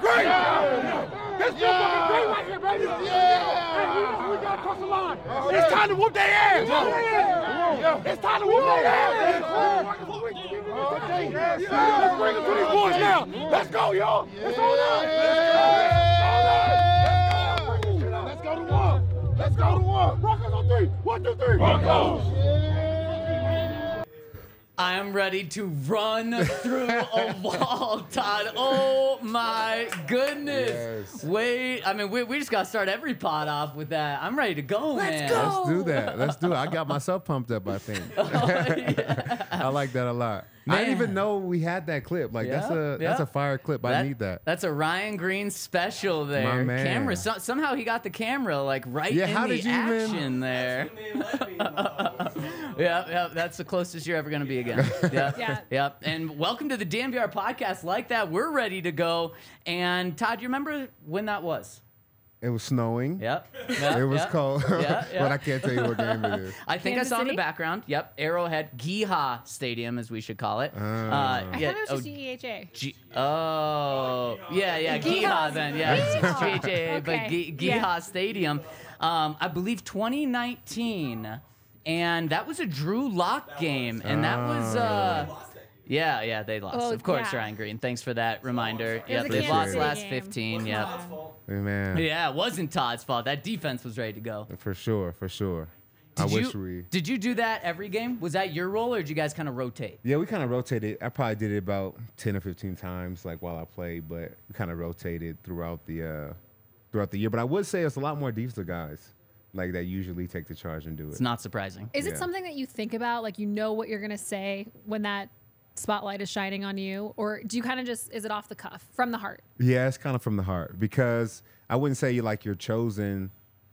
fucking great. This feel fucking great right here, baby. Yeah. Hey, we, we got to cross the line. Oh, it's time to whoop their ass. Yeah. It's time to whoop their ass. Let's bring it to these boys now. Let's go, y'all. It's on us. Let's go to one. Let's go to one. Broncos on three. One, two, three. Broncos. I am ready to run through a wall, Todd. Oh my goodness. Yes. Wait, I mean, we, we just got to start every pod off with that. I'm ready to go, man. Go. Let's do that. Let's do it. I got myself pumped up, I think. Oh, I like that a lot. I didn't even know we had that clip. Like that's Yeah, a that's a fire clip. I need that. That's a Ryan Green special there. man. Camera. So, somehow he got the camera like right Yeah, in how the did you even- action there. yeah, yeah, that's the closest you're ever gonna be again. Yeah, Yeah. Yep. And welcome to the DNVR podcast. Like that, we're ready to go. And Todd, you remember when that was? It was snowing. Yep. yep It was yep. cold. Yeah, yeah. but I can't tell you what game it is. I think Kansas I saw in the background. Yep, Arrowhead Giha Stadium, as we should call it. Ah. Uh, I yeah, thought it was oh, just E G- oh, yeah, yeah, Giha. Giha then, yeah, it's Giha. GHA, but Okay, Gi- yeah. Giha Stadium, um, I believe 2019, and that was a Drew Lock game, and that was, uh, yeah, yeah, they lost. Oh, of course, yeah. Ryan Green. Thanks for that reminder. Yeah, they lost City last game. 15. Yeah, man. yeah, it wasn't Todd's fault. That defense was ready to go. For sure, for sure. I Did wish you, we. Did you do that every game? Was that your role, or did you guys kind of rotate? Yeah, we kind of rotated. I probably did it about ten or fifteen times, like while I played, but we kind of rotated throughout the uh, throughout the year. But I would say it's a lot more defensive guys, like that usually take the charge and do it. It's not surprising. Is Yeah. it something that you think about, like you know what you're gonna say when that spotlight is shining on you, or do you kind of just is it off the cuff from the heart? Yeah, it's kind of from the heart because I wouldn't say you like you're chosen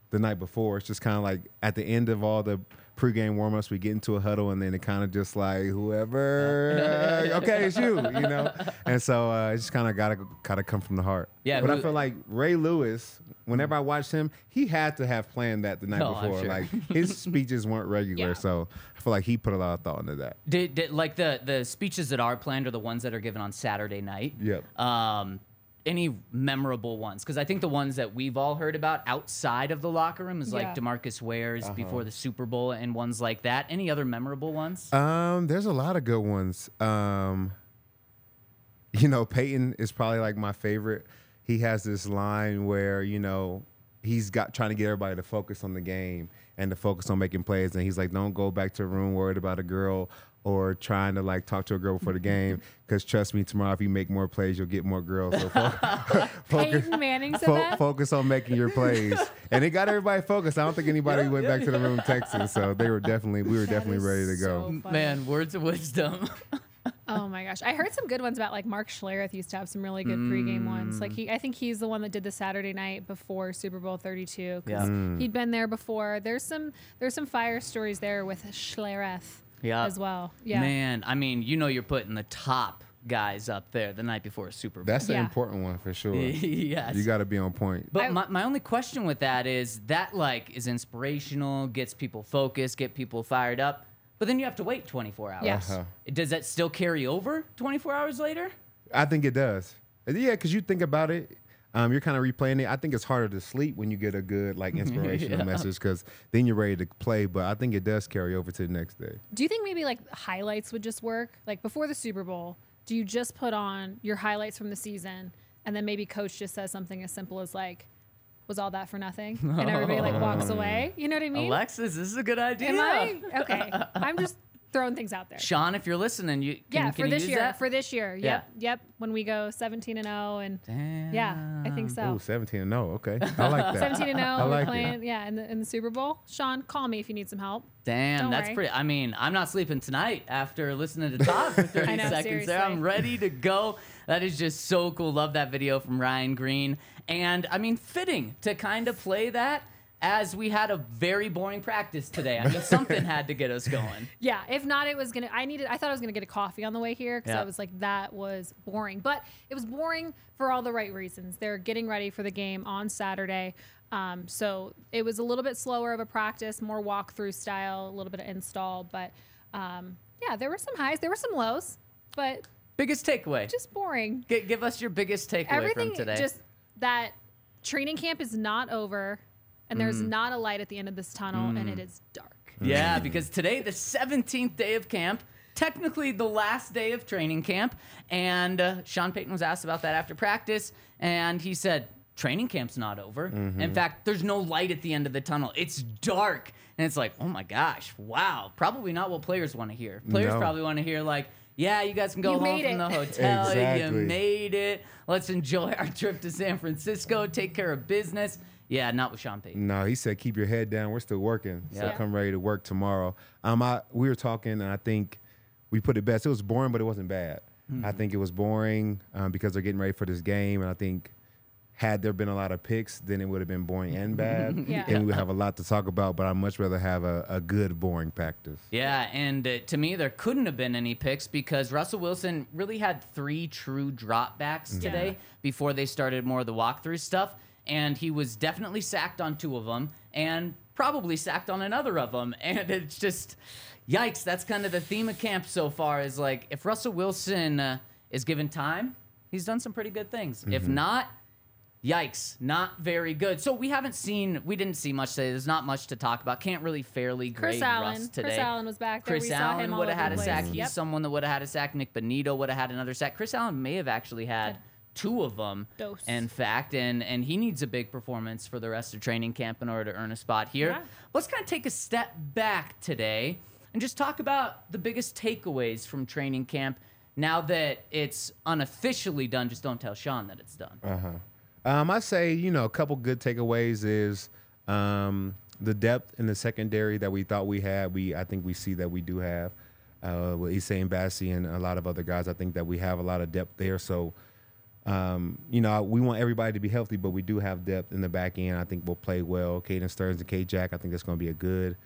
the night before. It's just kind of like at the end of all the pregame warmups, we get into a huddle and then it kind of just like whoever, okay, it's you, you know. And so uh, it's just kind of gotta gotta come from the heart. Yeah, but I feel like Ray Lewis. Whenever I watched him, he had to have planned that the night Oh, before. sure. Like his speeches weren't regular, Yeah. so I feel like he put a lot of thought into that. Did, did like the the speeches that are planned are the ones that are given on Saturday night? Yep. Um, any memorable ones? Because I think the ones that we've all heard about outside of the locker room is like Yeah. Demarcus Ware's Uh-huh. before the Super Bowl and ones like that. Any other memorable ones? Um, there's a lot of good ones. Um, you know, Peyton is probably like my favorite. He has this line where you know he's got trying to get everybody to focus on the game and to focus on making plays, and he's like, "Don't go back to the room worried about a girl." Or trying to like talk to a girl before the game, because trust me, tomorrow if you make more plays, you'll get more girls. So fo- focus, Manning said fo- that? focus on making your plays, and it got everybody focused. I don't think anybody went back to the room texting, so they were definitely, we were definitely ready to go. so funny. Man, words of wisdom. Oh my gosh, I heard some good ones about like Mark Schlereth used to have some really good pregame ones. Mm. Like he, I think he's the one that did the Saturday night before Super Bowl Thirty Two. Yeah. Mm. he'd been there before. There's some there's some fire stories there with Schlereth. Yeah. as well. Yeah, Man, I mean, you know, you're putting the top guys up there the night before a Super Bowl. That's an Yeah. important one for sure. yes. You got to be on point. But I- my, my only question with that is that like is inspirational, gets people focused, get people fired up, but then you have to wait 24 hours. Yes. Uh-huh. Does that still carry over 24 hours later? I think it does. Yeah, because you think about it, um, you're kind of replaying it. I think it's harder to sleep when you get a good like inspirational Yeah. message because then you're ready to play. But I think it does carry over to the next day. Do you think maybe like highlights would just work? Like before the Super Bowl, do you just put on your highlights from the season and then maybe coach just says something as simple as like, was all that for nothing? And everybody like walks away. You know what I mean? Alexis, this is a good idea. Am I? Okay. I'm just throwing things out there. Sean, if you're listening, you can, yeah, can for you this use year. that? For this year. Yeah. Yep. Yep. When we go 17 and 0 and yeah, I think so. Ooh, 17 and 0. Okay. I like that. 17 and 0. I we're like playing, yeah, in the, in the Super Bowl. Sean, call me if you need some help. Damn, Don't that's worry. pretty. I mean, I'm not sleeping tonight after listening to Todd for 30 know, seconds there. I'm ready to go. That is just so cool. Love that video from Ryan Green. And I mean, fitting to kind of play that as we had a very boring practice today. I mean, something had to get us going. Yeah, if not, it was gonna. I needed. I thought I was gonna get a coffee on the way here because Yeah. I was like, that was boring. But it was boring for all the right reasons. They're getting ready for the game on Saturday, um, so it was a little bit slower of a practice, more walkthrough style, a little bit of install. But um, yeah, there were some highs, there were some lows, but Biggest takeaway. just boring. G- give us your biggest takeaway Everything from today. just that training camp is not over, and there's Mm. not a light at the end of this tunnel, and it is dark. Yeah, because today, the 17th day of camp, technically the last day of training camp, and uh, Sean Payton was asked about that after practice, and he said, Training camp's not over. In fact, there's no light at the end of the tunnel. It's dark. And it's like, oh my gosh, wow. Probably not what players want to hear. Players No. probably want to hear, like, yeah, you guys can go You home made from the it." hotel. You made it. Let's enjoy our trip to San Francisco, take care of business. Yeah, not with Sean Payton. No, he said keep your head down. We're still working, so come ready to work tomorrow. Um, I we were talking, and I think we put it best. It was boring, but it wasn't bad. I think it was boring um, because they're getting ready for this game, and I think had there been a lot of picks, then it would have been boring and bad, Yeah. and we have a lot to talk about. But I'd much rather have a, a good boring practice. Yeah, and uh, to me, there couldn't have been any picks because Russell Wilson really had three true dropbacks today Yeah. before they started more of the walkthrough stuff. And he was definitely sacked on two of them and probably sacked on another of them. And it's just, yikes, that's kind of the theme of camp so far is like, if Russell Wilson uh, is given time, he's done some pretty good things. If not, Yikes, not very good. So we haven't seen, we didn't see much today. There's not much to talk about. Can't really fairly grade Chris Allen. Russ Chris. Allen was back there. Chris We saw Allen him would have had a place. sack. He's Yep. someone that would have had a sack. Nik Bonitto would have had another sack. Chris Allen may have actually had two of them. Dose. In fact, and and he needs a big performance for the rest of training camp in order to earn a spot here. Yeah. Let's kind of take a step back today and just talk about the biggest takeaways from training camp. Now that it's unofficially done, just don't tell Sean that it's done. Uh Um, I say you know a couple good takeaways is um, the depth in the secondary that we thought we had. We I think we see that we do have uh, with Essang Bassey and a lot of other guys. I think that we have a lot of depth there. So um, you know we want everybody to be healthy, but we do have depth in the back end. I think we'll play well. Caden Sterns and K Jack. I think that's going to be a good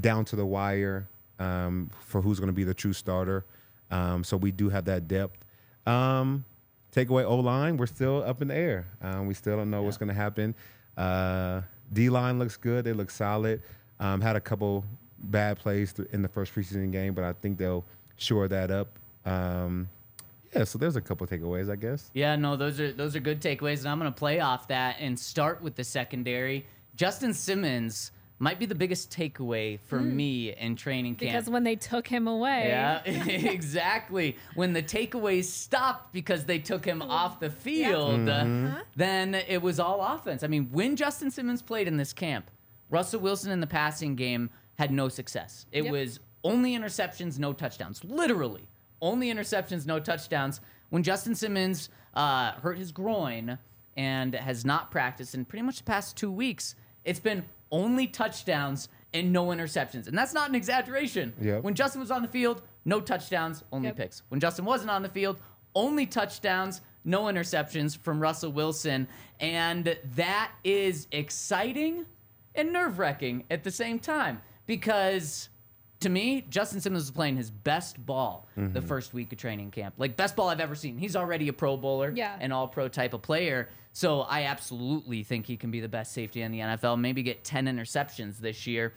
down to the wire um, for who's going to be the true starter. Um, so we do have that depth. Um, take away O line, we're still up in the air. Um, we still don't know what's going to happen. Uh, D line looks good; they look solid. Um, had a couple bad plays th- in the first preseason game, but I think they'll shore that up. Yeah, so there's a couple takeaways, I guess. Yeah, no, those are those are good takeaways, and I'm gonna play off that and start with the secondary. Justin Simmons might be the biggest takeaway for me in training camp. Because when they took him away, yeah, exactly. When the takeaways stopped because they took him off the field, uh, then it was all offense. I mean, when Justin Simmons played in this camp, Russell Wilson in the passing game had no success. It Yep. was only interceptions, no touchdowns. Literally, only interceptions, no touchdowns. When Justin Simmons uh, hurt his groin and has not practiced in pretty much the past two weeks, it's been only touchdowns and no interceptions. And that's not an exaggeration. Yep. When Justin was on the field, no touchdowns, only Yep. picks. When Justin wasn't on the field, only touchdowns, no interceptions from Russell Wilson. And that is exciting and nerve wracking at the same time because to me, Justin Simmons was playing his best ball the Mm-hmm. first week of training camp. Like best ball I've ever seen. He's already a Pro Bowler, Yeah. an All Pro type of player. So I absolutely think he can be the best safety in the NFL. Maybe get ten interceptions this year,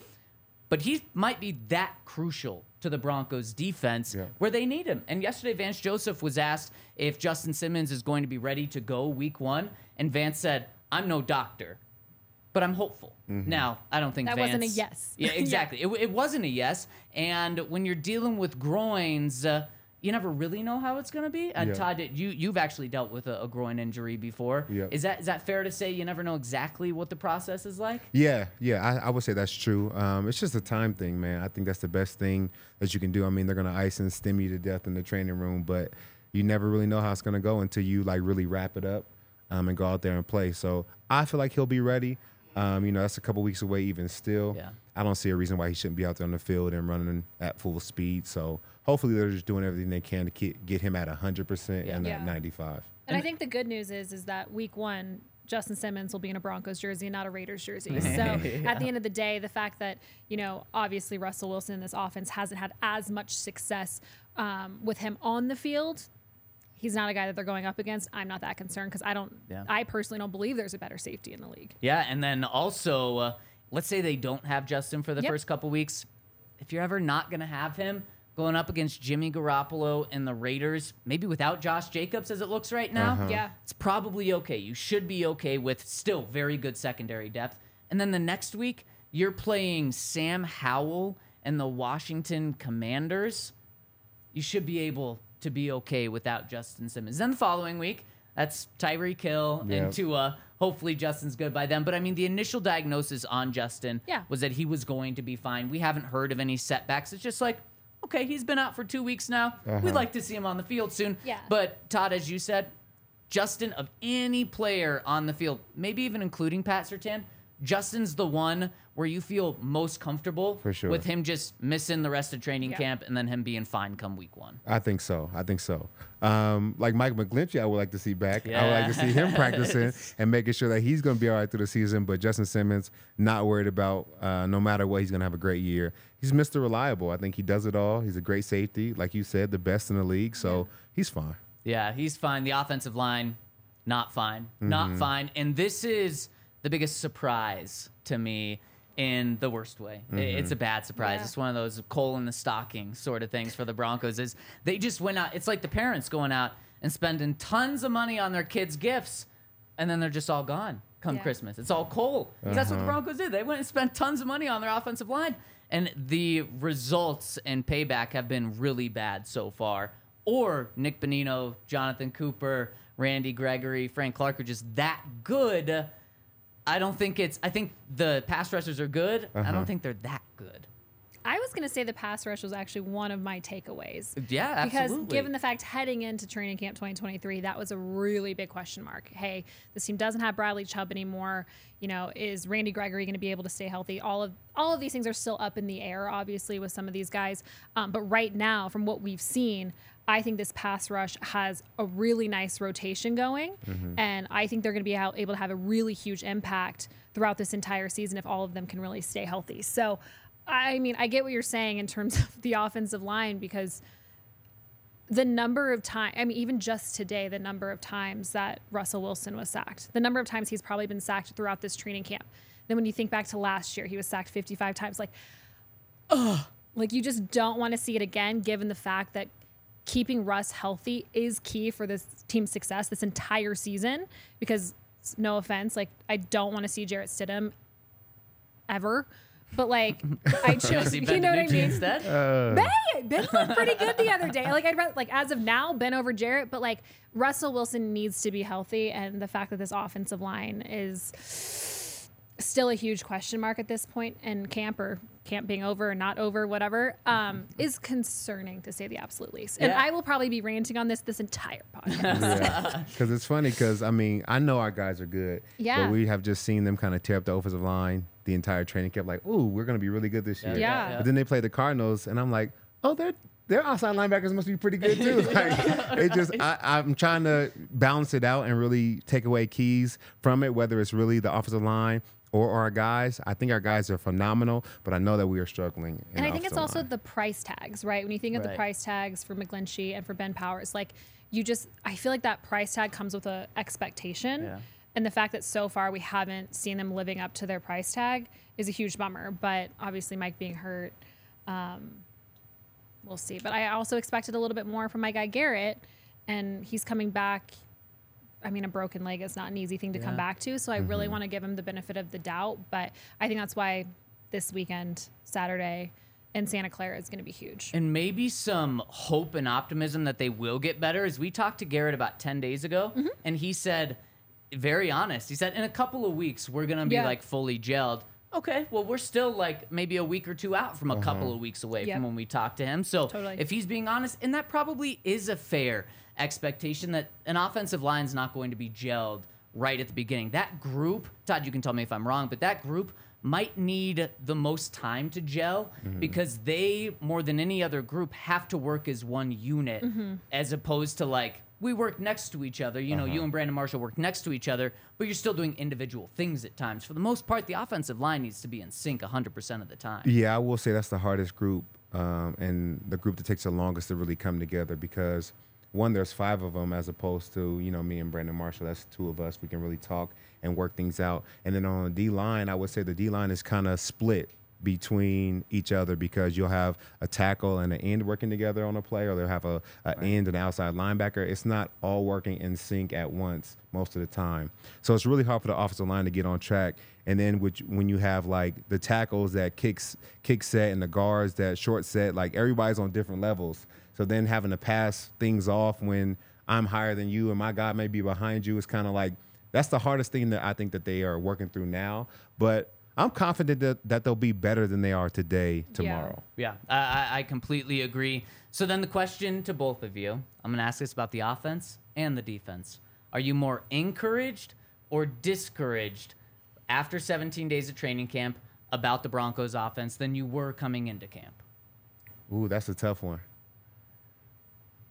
but he might be that crucial to the Broncos defense Yeah. where they need him. And yesterday, Vance Joseph was asked if Justin Simmons is going to be ready to go week one, and Vance said, "I'm no doctor." But I'm hopeful. Mm-hmm. Now, I don't think That Vance, wasn't a yes. Yeah, Yeah. exactly. It, it wasn't a yes. And when you're dealing with groins, uh, you never really know how it's going to be. And Yeah. Todd, you you've actually dealt with a, a groin injury before. Yeah. Is that is that fair to say? You never know exactly what the process is like. Yeah, yeah, I, I would say that's true. Um, it's just a time thing, man. I think that's the best thing that you can do. I mean, they're gonna ice and stim you to death in the training room, but you never really know how it's gonna go until you like really wrap it up um, and go out there and play. So I feel like he'll be ready. Um, you know, that's a couple weeks away, even still. Yeah. I don't see a reason why he shouldn't be out there on the field and running at full speed. So hopefully they're just doing everything they can to get, get him at 100% Yeah. and Yeah. at 95. And I think the good news is is that week one, Justin Simmons will be in a Broncos jersey, and not a Raiders jersey. So at the end of the day, the fact that you know obviously Russell Wilson in this offense hasn't had as much success um, with him on the field. He's not a guy that they're going up against. I'm not that concerned because I don't. Yeah. I personally don't believe there's a better safety in the league. Yeah, and then also, uh, let's say they don't have Justin for the Yep. first couple weeks. If you're ever not going to have him going up against Jimmy Garoppolo and the Raiders, maybe without Josh Jacobs as it looks right now, Uh-huh. Yeah. it's probably okay. You should be okay with still very good secondary depth. And then the next week, you're playing Sam Howell and the Washington Commanders you should be able to be okay without Justin Simmons. Then the following week, that's Tyreek Hill Yep. and Tua. Hopefully Justin's good by then. But I mean, the initial diagnosis on Justin Yeah. was that he was going to be fine. We haven't heard of any setbacks. It's just like, okay, he's been out for two weeks now. We'd uh-huh. like to see him on the field soon. Yeah. But Todd, as you said, Justin, of any player on the field, maybe even including Pat Surtain, Justin's the one where you feel most comfortable For sure. with him just missing the rest of training Yeah. camp and then him being fine come week one. I think so. I think so. Um, like Mike McGlinchey, I would like to see back. I would like to see him practicing and making sure that he's going to be all right through the season. But Justin Simmons, not worried about. Uh, no matter what, he's going to have a great year. He's Mr. Reliable. I think he does it all. He's a great safety, like you said, the best in the league. So he's fine. Yeah, he's fine. The offensive line, not fine. Not Mm-hmm. fine. And this is the biggest surprise to me in the worst way. Mm-hmm. It's a bad surprise. Yeah. It's one of those coal in the stocking sort of things for the Broncos. Is they just went out. It's like the parents going out and spending tons of money on their kids' gifts, and then they're just all gone come Yeah. Christmas. It's all coal. 'Cause That's what the Uh-huh. Broncos did. They went and spent tons of money on their offensive line, and the results and payback have been really bad so far. Or Nik Bonitto, Jonathan Cooper, Randy Gregory, Frank Clark are just that good. I don't think it's. I think the pass rushers are good. I Uh-huh. don't think they're that good. I was going to say the pass rush was actually one of my takeaways. Yeah, absolutely. Because given the fact heading into training camp 2023, that was a really big question mark. Hey, this team doesn't have Bradley Chubb anymore. You know, is Randy Gregory going to be able to stay healthy? All of all of these things are still up in the air, obviously, with some of these guys. Um, but right now, from what we've seen, I think this pass rush has a really nice rotation going, and I think they're going to be able to have a really huge impact throughout this entire season if all of them can really stay healthy. So. I mean, I get what you're saying in terms of the offensive line because the number of times, I mean, even just today, the number of times that Russell Wilson was sacked, the number of times he's probably been sacked throughout this training camp. Then when you think back to last year, he was sacked 55 times. Like, ugh, like you just don't want to see it again, given the fact that keeping Russ healthy is key for this team's success this entire season. Because, no offense, like I don't want to see Jarrett Stidham ever. But like, I You just, you know what I mean? Instead, Ben, Ben looked pretty good the other day. Like I'd rather, like as of now, Ben over Jarrett, but like Russell Wilson needs to be healthy, and the fact that this offensive line is still a huge question mark at this point, and camp or camp being over or not over, whatever, um, is concerning to say the absolute least. And Yeah. I will probably be ranting on this this entire podcast. Yeah, because it's funny. Because I mean, I know our guys are good. Yeah. But we have just seen them kind of tear up the offensive line the entire training camp. Like, ooh, we're gonna be really good this year. Yeah. But then they play the Cardinals, and I'm like, oh, they're their outside linebackers must be pretty good too. Like, it just, I, I'm trying to balance it out and really take away keys from it, whether it's really the offensive line or our guys. I think our guys are phenomenal, but I know that we are struggling. And I think it's offensive also the price tags, right? When you think of the price tags for McGlinchey and for Ben Powers, like you just, I feel like that price tag comes with a expectation. Yeah. And the fact that so far we haven't seen them living up to their price tag is a huge bummer. But obviously, Mike being hurt, um, we'll see. But I also expected a little bit more from my guy Garrett, and he's coming back. I mean, a broken leg is not an easy thing to come back to. So I really want to give him the benefit of the doubt. But I think that's why this weekend, Saturday, in Santa Clara is going to be huge. and maybe some hope and optimism that they will get better. As we talked to Garrett about 10 days ago, Mm-hmm. and he said, very honest, he said, in a couple of weeks, we're going to be Yeah. like fully gelled. Okay, well, we're still like maybe a week or two out from a uh-huh. couple of weeks away Yep. from when we talked to him. So Totally. if he's being honest, and that probably is a fair expectation that an offensive line's not going to be gelled right at the beginning. That group, Todd, you can tell me if I'm wrong, but that group might need the most time to gel mm-hmm. because they, more than any other group, have to work as one unit mm-hmm. as opposed to like we work next to each other. You know, you and Brandon Marshall work next to each other, but you're still doing individual things at times. For the most part, the offensive line needs to be in sync 100% of the time. Yeah, I will say that's the hardest group, um, and the group that takes the longest to really come together because one, there's five of them as opposed to you know me and Brandon Marshall. That's two of us. We can really talk and work things out. And then on the D line, I would say the D line is kind of split between each other because you'll have a tackle and an end working together on a play, or they'll have a, a end and outside linebacker. It's not all working in sync at once most of the time. So it's really hard for the offensive line to get on track. And then which, when you have like the tackles that kicks kick set and the guards that short set, like everybody's on different levels. So then having to pass things off when I'm higher than you and my guy may be behind you is kind of like that's the hardest thing that I think that they are working through now. But I'm confident that, that they'll be better than they are today, tomorrow. Yeah, I, I- I completely agree. So then the question to both of you, I'm going to ask this about the offense and the defense. Are you more encouraged or discouraged after 17 days of training camp about the Broncos offense than you were coming into camp? Ooh, that's a tough one.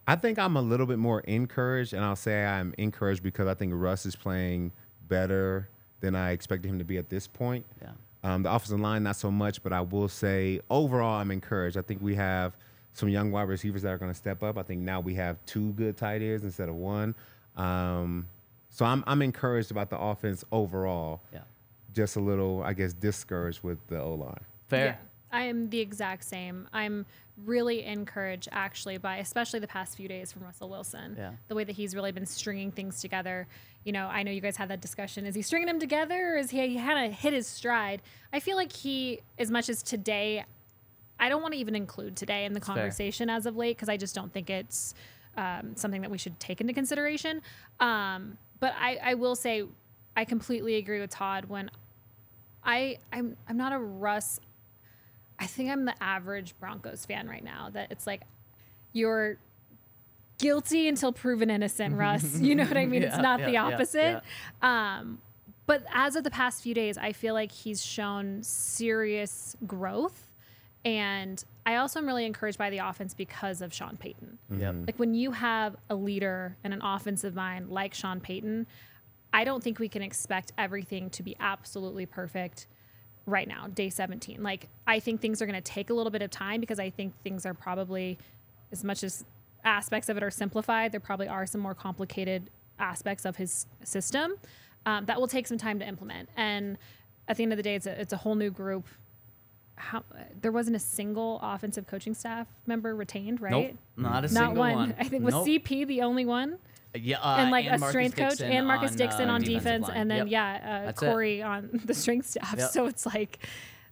I think I'm a little bit more encouraged, and I'll say I'm encouraged because I think Russ is playing better than I expected him to be at this point. Yeah. Um, the offensive line, not so much, but I will say overall, I'm encouraged. I think we have some young wide receivers that are going to step up. I think now we have two good tight ends instead of one. Um, so I'm, I'm encouraged about the offense overall. Yeah. Just a little, I guess, discouraged with the O line. Fair? I am the exact same. I'm really encouraged actually by especially the past few days from Russell Wilson. Yeah. The way that he's really been stringing things together. You know, I know you guys had that discussion. Is he stringing them together or is he, he kind of hit his stride? I feel like he, as much as today, I don't want to even include today in the fair. conversation as of late because I just don't think it's um, something that we should take into consideration. Um, but I, I will say, I completely agree with Todd when I I'm I'm not a Russ. I think I'm the average Broncos fan right now. That it's like you're guilty until proven innocent, Russ. You know what I mean? it's not yeah, the yeah, opposite. Um, but as of the past few days, I feel like he's shown serious growth. And I also am really encouraged by the offense because of Sean Payton. Yep. Like when you have a leader and an offensive mind like Sean Payton, I don't think we can expect everything to be absolutely perfect right now, day 17. Like I think things are going to take a little bit of time because I think things are probably as much as aspects of it are simplified, there probably are some more complicated aspects of his system um, that will take some time to implement. And at the end of the day, it's a, it's a whole new group. How, there wasn't a single offensive coaching staff member retained, right? Nope. Not a Not single one. one. I think was Nope. CP the only one, Yeah, uh, and like a Marcus strength coach, and Marcus on, Dixon uh, on defense, line. and then Yep. yeah, uh, That's it. Corey on the strength staff. Yep. So it's like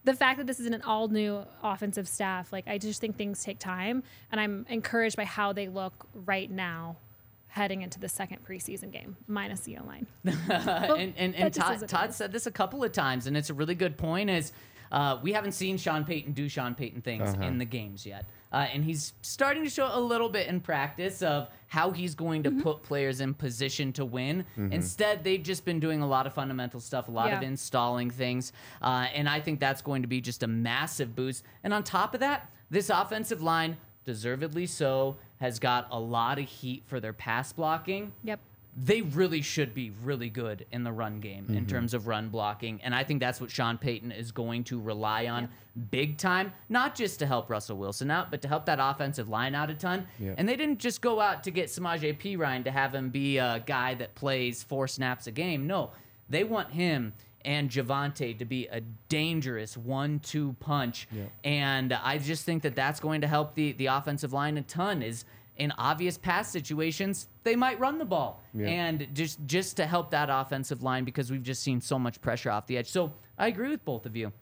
the fact that this is an all new offensive staff. Like I just think things take time, and I'm encouraged by how they look right now. Heading into the second preseason game, minus the O line. and and, and Todd, is what it Todd said this a couple of times, and it's a really good point. Is uh, we haven't seen Sean Payton do Sean Payton things Uh-huh. in the games yet, uh, and he's starting to show a little bit in practice of how he's going Mm-hmm. to put players in position to win. Instead, they've just been doing a lot of fundamental stuff, a lot of installing things, uh, and I think that's going to be just a massive boost. And on top of that, this offensive line, deservedly so, has got a lot of heat for their pass blocking Yep. They really should be really good in the run game in mm-hmm. terms of run blocking. And I think that's what Sean Payton is going to rely on big time, not just to help Russell Wilson out, but to help that offensive line out a ton. Yeah. And they didn't just go out to get Samaje Perine to have him be a guy that plays four snaps a game. No, they want him and Javonte to be a dangerous one-two punch. And I just think that that's going to help the the offensive line a ton. Is in obvious pass situations, they might run the ball, Yeah. and just just to help that offensive line because we've just seen so much pressure off the edge. So I agree with both of you.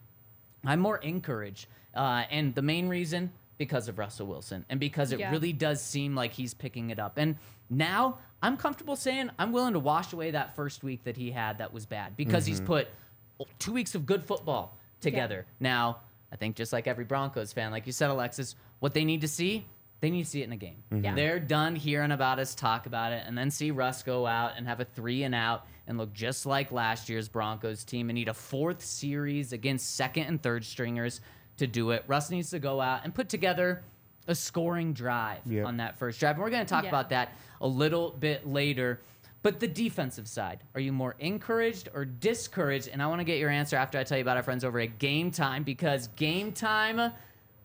I'm more encouraged, uh, and the main reason because of Russell Wilson and because it Yeah. really does seem like he's picking it up. And now I'm comfortable saying I'm willing to wash away that first week that he had that was bad because he's put two weeks of good football together. Now I think just like every Broncos fan, like you said, Alexis, what they need to see. They need to see it in a game. Mm-hmm. Yeah. They're done hearing about us talk about it and then see Russ go out and have a three and out and look just like last year's Broncos team and need a fourth series against second and third stringers to do it. Russ needs to go out and put together a scoring drive Yep. on that first drive. And we're going to talk Yeah. about that a little bit later. But the defensive side, are you more encouraged or discouraged? And I want to get your answer after I tell you about our friends over at Game Time because Game Time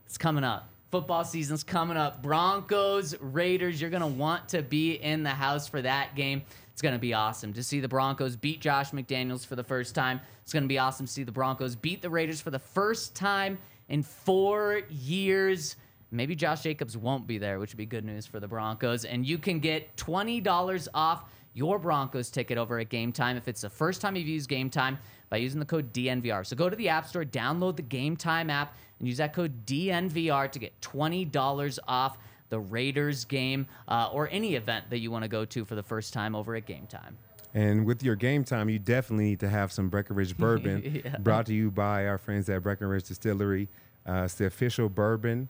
is coming up. Football season's coming up. Broncos, Raiders, you're going to want to be in the house for that game. It's going to be awesome to see the Broncos beat Josh McDaniels for the first time. It's going to be awesome to see the Broncos beat the Raiders for the first time in four years. Maybe Josh Jacobs won't be there, which would be good news for the Broncos. And you can get $20 off your Broncos ticket over at Game Time if it's the first time you've used Game Time by using the code DNVR. So go to the App Store, download the Game Time app, and use that code DNVR to get $20 off the Raiders game uh, or any event that you want to go to for the first time over at Game Time. And with your game time, you definitely need to have some Breckenridge bourbon brought to you by our friends at Breckenridge Distillery. Uh, it's the official bourbon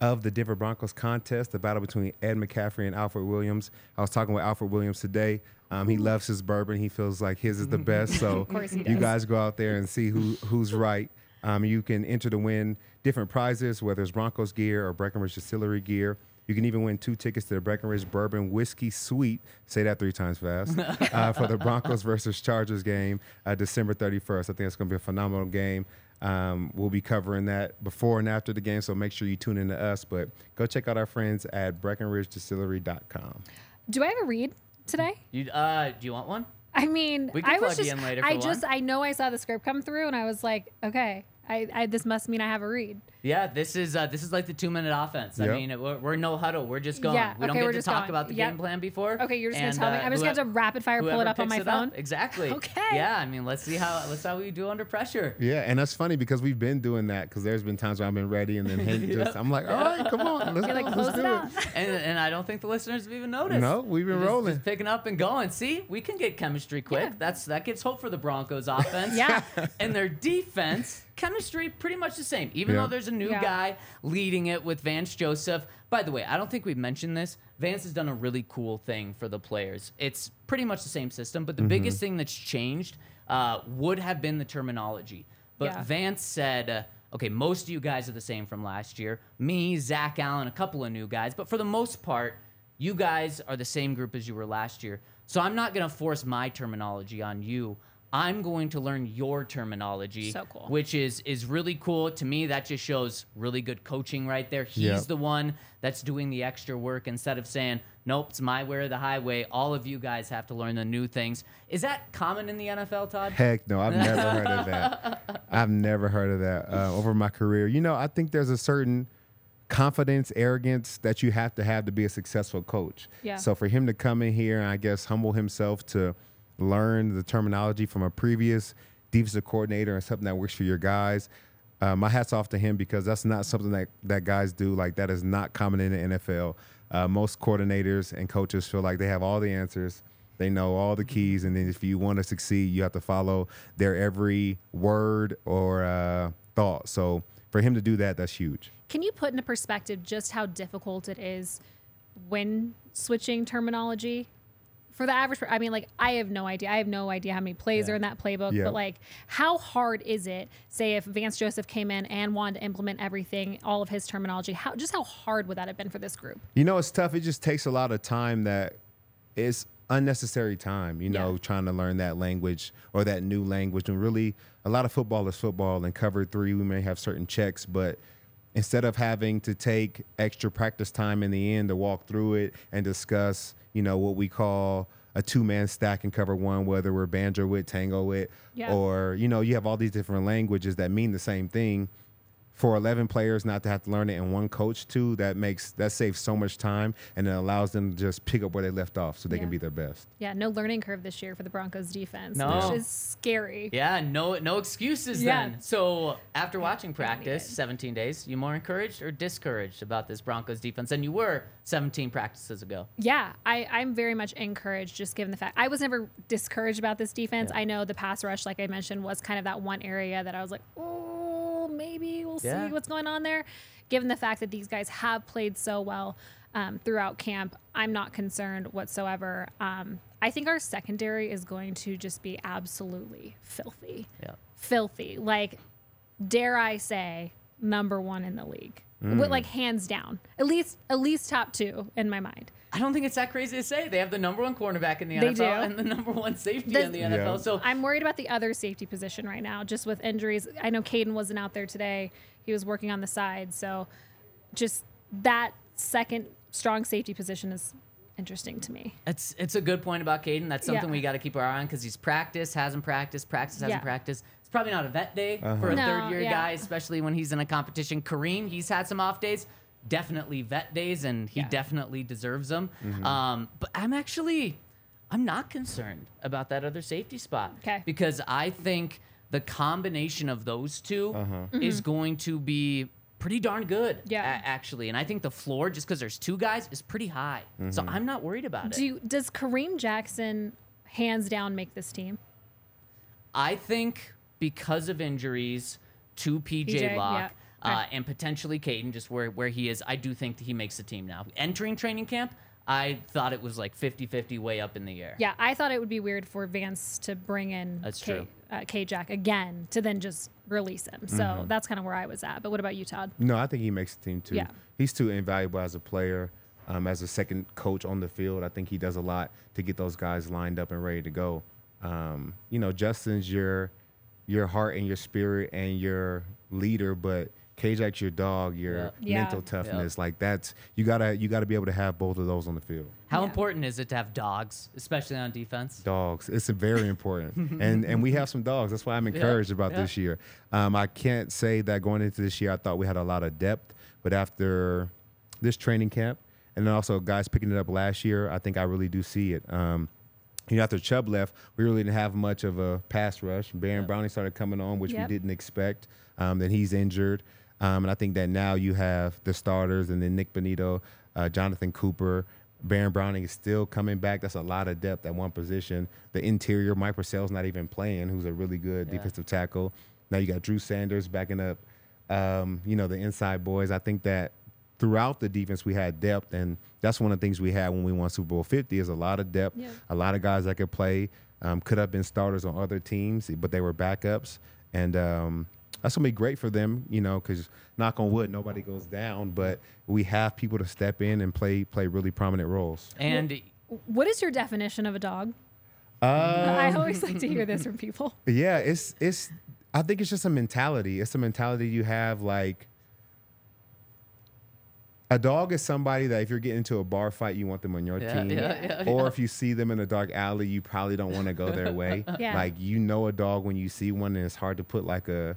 of the Denver Broncos contest, the battle between Ed McCaffrey and Alfred Williams. I was talking with Alfred Williams today. Um, he loves his bourbon. He feels like his is the best. So course he you guys go out there and see who who's right. Um, you can enter to win different prizes, whether it's Broncos gear or Breckenridge Distillery gear. You can even win two tickets to the Breckenridge Bourbon Whiskey Suite. Say that three times fast uh, for the Broncos versus Chargers game, uh, December 31st. I think it's going to be a phenomenal game. Um, we'll be covering that before and after the game, so make sure you tune in to us. But go check out our friends at BreckenridgeDistillery.com. Do I have a read today? You, uh, do you want one? I mean, We I was just, in later for I one. just, I know I saw the script come through, and I was like, okay, I, I this must mean I have a read. Yeah, this is uh, this is like the two minute offense. I mean, we're, we're no huddle. We're just going. Yeah, we don't okay, get we're to just talk going. about the Yep. game plan before. Okay, you're just gonna And, tell me. uh, I'm just gonna have to rapid fire pull it whoever up on my it up- phone. Exactly. Okay. Yeah, I mean, let's see how let's see how we do under pressure. Yeah, and that's funny because we've been doing that because there's been times where I've been ready and then Hank just, I'm like, all right, come on, let's, You're like, let's it do out. it. And, and I don't think the listeners have even noticed. No, we've been Just- rolling. just picking up and going. See, we can get chemistry quick. Yeah. That's that gives hope for the Broncos offense. Yeah. and their defense chemistry pretty much the same. Even though there's a new Yeah. guy leading it with Vance Joseph. By the way, I don't think we've mentioned this. Vance has done a really cool thing for the players. It's pretty much the same system, but the biggest thing that's changed uh, would have been the terminology. But Yeah. Vance said, uh, okay, most of you guys are the same from last year. Me, Zach Allen, a couple of new guys. But for the most part, you guys are the same group as you were last year. So I'm not going to force my terminology on you. I'm going to learn your terminology, So cool. which is is really cool to me. That just shows really good coaching right there. He's Yeah. the one that's doing the extra work instead of saying, "Nope, it's my way or the highway." All of you guys have to learn the new things. Is that common in the NFL, Todd? Heck no, I've never heard of that. I've never heard of that uh, over my career. You know, I think there's a certain confidence, arrogance that you have to have to be a successful coach. Yeah. So for him to come in here and I guess humble himself to learn the terminology from a previous defensive coordinator and something that works for your guys. Uh, my hats off to him because that's not something that, that guys do. Like that is not common in the NFL. Uh, most coordinators and coaches feel like they have all the answers. They know all the keys, and then if you want to succeed, you have to follow their every word or uh, thought. So for him to do that, that's huge. Can you put into perspective just how difficult it is when switching terminology? For the average, I mean, like, I have no idea. I have no idea how many plays are in that playbook, Yeah. but like, how hard is it, say, if Vance Joseph came in and wanted to implement everything, all of his terminology, how just how hard would that have been for this group? You know, it's tough. It just takes a lot of time that is unnecessary time, you know, Yeah. trying to learn that language or that new language. And really, a lot of football is football. And cover three, we may have certain checks, but instead of having to take extra practice time in the end to walk through it and discuss, you know, what we call a two man stack and cover one, whether we're banjo with, tango with, Yeah. or, you know, you have all these different languages that mean the same thing for 11 players not to have to learn it and one coach too that makes that saves so much time and it allows them to just pick up where they left off so they can be their best Yeah, no learning curve this year for the Broncos defense, No. which is scary. Yeah, no no excuses Yeah. then. So after watching practice, 17 days, you more encouraged or discouraged about this Broncos defense than you were 17 practices ago? Yeah, I, I'm very much encouraged just given the fact I was never discouraged about this defense. I know the pass rush, like I mentioned, was kind of that one area that I was like, oh, maybe we'll Yeah. see what's going on there. Given the fact that these guys have played so well um, throughout camp, I'm not concerned whatsoever. Um, I think our secondary is going to just be absolutely filthy. Yeah. Filthy. Like, dare I say, number one in the league. With, like hands down, at least at least top two in my mind. I don't think it's that crazy to say. They have the number one cornerback in the They NFL do. and the number one safety The- in the NFL. Yeah. So I'm worried about the other safety position right now, just with injuries. I know Caden wasn't out there today; he was working on the side. So, just that second strong safety position is interesting to me. It's it's a good point about Caden. That's something Yeah. we got to keep our eye on because he's practiced, hasn't practiced, practiced, hasn't Yeah. practiced. It's probably not a vet day uh-huh. for a No, third year yeah. guy, especially when he's in a competition. Kareem, he's had some off days, definitely vet days, and he Yeah. definitely deserves them. Um, but I'm actually, I'm not concerned about that other safety spot. 'Kay. Because I think the combination of those 2 is going to be pretty darn good. Mm-hmm. Yeah. a- actually, and I think the floor, just because there's two guys, is pretty high. So I'm not worried about it. Do you, does Kareem Jackson hands down make this team? I think because of injuries to PJ, PJ, Locke yeah. Uh, and potentially Caden, just where, where he is, I do think that he makes the team now. Entering training camp, I thought it was like 50 50 way up in the air. Yeah, I thought it would be weird for Vance to bring in That's K, true. Uh, K Jack again to then just release him. So Mm-hmm. that's kind of where I was at. But what about you, Todd? No, I think he makes the team too. Yeah. He's too invaluable as a player, um, as a second coach on the field. I think he does a lot to get those guys lined up and ready to go. Um, you know, Justin's your your heart and your spirit and your leader, but K-Jack's your dog, your Yeah. Yeah. mental toughness. Like that's you gotta you gotta be able to have both of those on the field. How Yeah. important is it to have dogs, especially on defense? Dogs. It's very important. and and we have some dogs. That's why I'm encouraged about yeah. this year. Um, I can't say that going into this year I thought we had a lot of depth, but after this training camp and then also guys picking it up last year, I think I really do see it. Um, you know, after Chubb left, we really didn't have much of a pass rush. Baron Browning started coming on, which Yep. we didn't expect. Um, then he's injured. Um, and I think that now you have the starters and then Nik Bonitto, uh, Jonathan Cooper, Baron Browning is still coming back. That's a lot of depth at one position. The interior, Mike Purcell's not even playing, who's a really good Yeah. defensive tackle. Now you got Drew Sanders backing up, um, you know, the inside boys. I think that throughout the defense we had depth, and that's one of the things we had when we won Super Bowl 50 is a lot of depth, Yeah. a lot of guys that could play. Um, could have been starters on other teams, but they were backups, and um, that's gonna be great for them, you know, because knock on wood, nobody goes down, but we have people to step in and play play really prominent roles. And What is your definition of a dog? Um, I always like to hear this from people. Yeah, it's it's. I think it's just a mentality. It's a mentality you have. Like a dog is somebody that if you're getting into a bar fight, you want them on your Yeah, team. yeah, yeah, or yeah. if you see them in a dark alley, you probably don't want to go their way. Yeah. Like you know a dog when you see one, and it's hard to put like a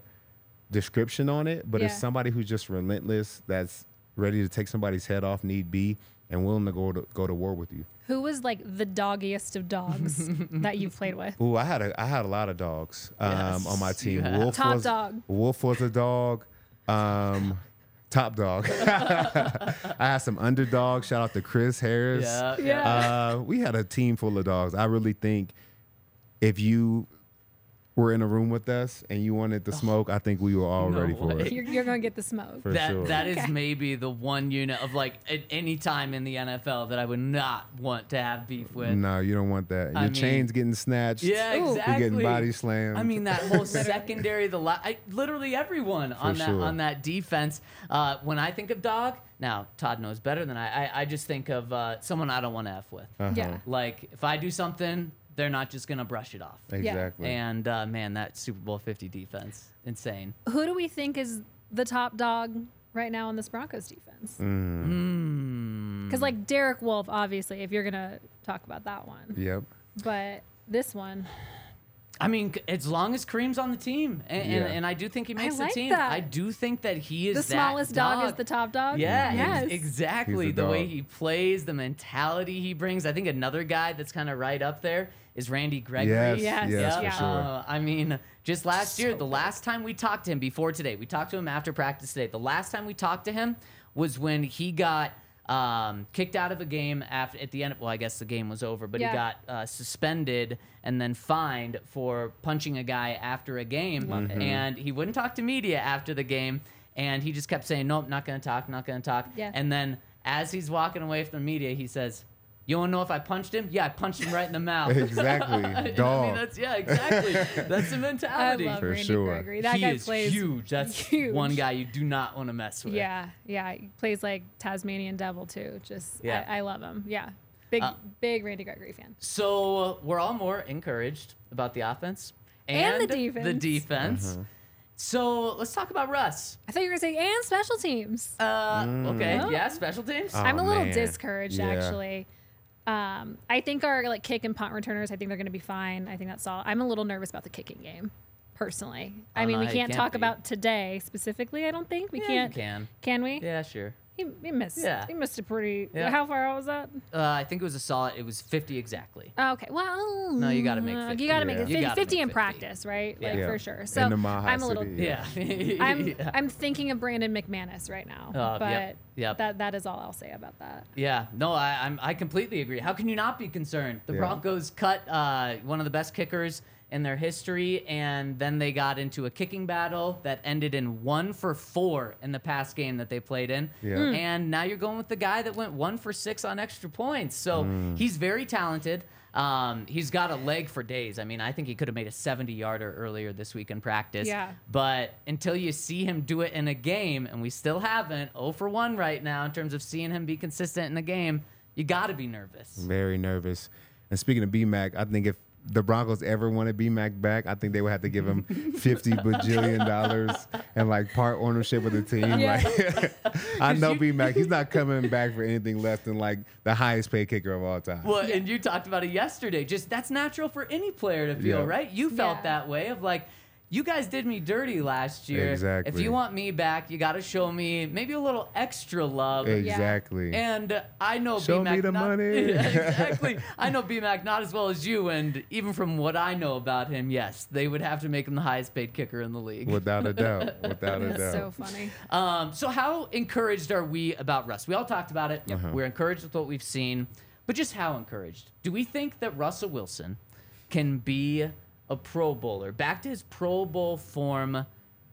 description on it. But it's somebody who's just relentless. That's ready to take somebody's head off, need be, and willing to go to go to war with you. Who was like the doggiest of dogs that you've played with? Ooh, I had a I had a lot of dogs um, Yes, on my team. had. Wolfe Top was, dog. Wolfe was a dog. Um, top dog. I had some underdogs. Shout out to Chris Harris. yeah, yeah. Yeah. Uh, we had a team full of dogs. I really think if you were in a room with us and you wanted the smoke, I think we were all No ready for way. it. You're, you're gonna get the smoke. For that sure. that is Okay. maybe the one unit of like at any time in the NFL that I would not want to have beef with. No, you don't want that. Your I mean- chains getting snatched. Yeah, You're exactly. You're getting body slammed. I mean that whole secondary, the la- I, literally everyone on that sure. on that defense. Uh, when I think of dog, now Todd knows better than I. I, I just think of uh, someone I don't want to f with. Uh-huh. Yeah. Like if I do something, they're not just gonna brush it off. Exactly. And uh, man, that Super Bowl Fifty defense, insane. Who do we think is the top dog right now in this Broncos defense? Mm. Because like Derek Wolfe, obviously, if you're gonna talk about that one, Yep. but this one, I mean, as long as Kareem's on the team, and, Yeah. and, and I do think he makes like the team. that. I do think that he is the that smallest dog. is the top dog. Yeah, ex- Yes. exactly. The The way he plays, the mentality he brings. I think another guy that's kind of right up there is Randy Gregory. Yes, Yes, yes, yeah. for sure. Uh, I mean, just last year, the last time we talked to him before today, we talked to him after practice today. The last time we talked to him was when he got um, kicked out of a game after at the end. Well, I guess the game was over, but Yeah. he got uh, suspended and then fined for punching a guy after a game, Love it. and he wouldn't talk to media after the game. And he just kept saying, "Nope, not gonna talk, not gonna talk." Yeah. And then as he's walking away from the media, he says, "You want to know if I punched him? Yeah, I punched him right in the mouth." Exactly. I mean, Dog. that's yeah, exactly. That's the mentality. I mentality. love For Randy sure. Gregory. That he guy is plays huge. That's huge. one guy you do not want to mess with. Yeah, yeah, he plays like Tasmanian Devil too. Just Yeah. I, I love him. Yeah, big Uh, big Randy Gregory fan. So uh, we're all more encouraged about the offense And the The defense. defense. Uh-huh. So let's talk about Russ. I thought you were gonna say and special teams. Uh, Okay, Oh. yeah, special teams. Oh, I'm a little man. discouraged Yeah. actually. Um, I think our like kick and punt returners. I think they're going to be fine. I think that's all. I'm a little nervous about the kicking game, personally. I Oh, mean, no, we can't can't talk be. about today specifically. I don't think we Yeah, can't. Can. Can we? Yeah, sure. He, he missed. Yeah. He missed a pretty. Yeah. How far out was that? Uh, I think it was a solid. It was 50 exactly. Oh, okay. Well, No, you gotta make uh, 50. You got to make Yeah. it You 50, 50 in 50. practice, right? Like Yeah. for sure. So the Mile High I'm a little. City, Yeah. I'm yeah. I'm thinking of Brandon McManus right now, Uh, but yep, yep. that that is all I'll say about that. Yeah, no, I, I'm I completely agree. How can you not be concerned? The Yeah. Broncos cut uh, one of the best kickers in their history, and then they got into a kicking battle that ended in one for four in the past game that they played in. Yeah. Mm. And now you're going with the guy that went one for six on extra points. So he's very talented. Um, he's got a leg for days. I mean, I think he could have made a 70 yarder earlier this week in practice. Yeah. But until you see him do it in a game, and we still haven't, 0 for 1 right now in terms of seeing him be consistent in a game, you got to be nervous. Very nervous. And speaking of BMAC, I think if the Broncos ever wanted BMAC back, I think they would have to give him fifty bajillion dollars and like part ownership of the team. Yeah. Like I know BMAC, he's not coming back for anything less than like the highest paid kicker of all time. Well, and you talked about it yesterday. Just that's natural for any player to feel, Yeah. right? You felt Yeah. that way of like, you guys did me dirty last year. Exactly. If you want me back, you got to show me maybe a little extra love. exactly. And uh, I know Show B-Mac me the not, money. Exactly. I know BMAC not as well as you, and even from what I know about him, yes, they would have to make him the highest paid kicker in the league. Without a doubt. Without a That's doubt. so funny. Um, so how encouraged are we about Russ? We all talked about it. Uh-huh. We're encouraged with what we've seen, but just how encouraged? Do we think that Russell Wilson can be a Pro Bowler, back to his Pro Bowl form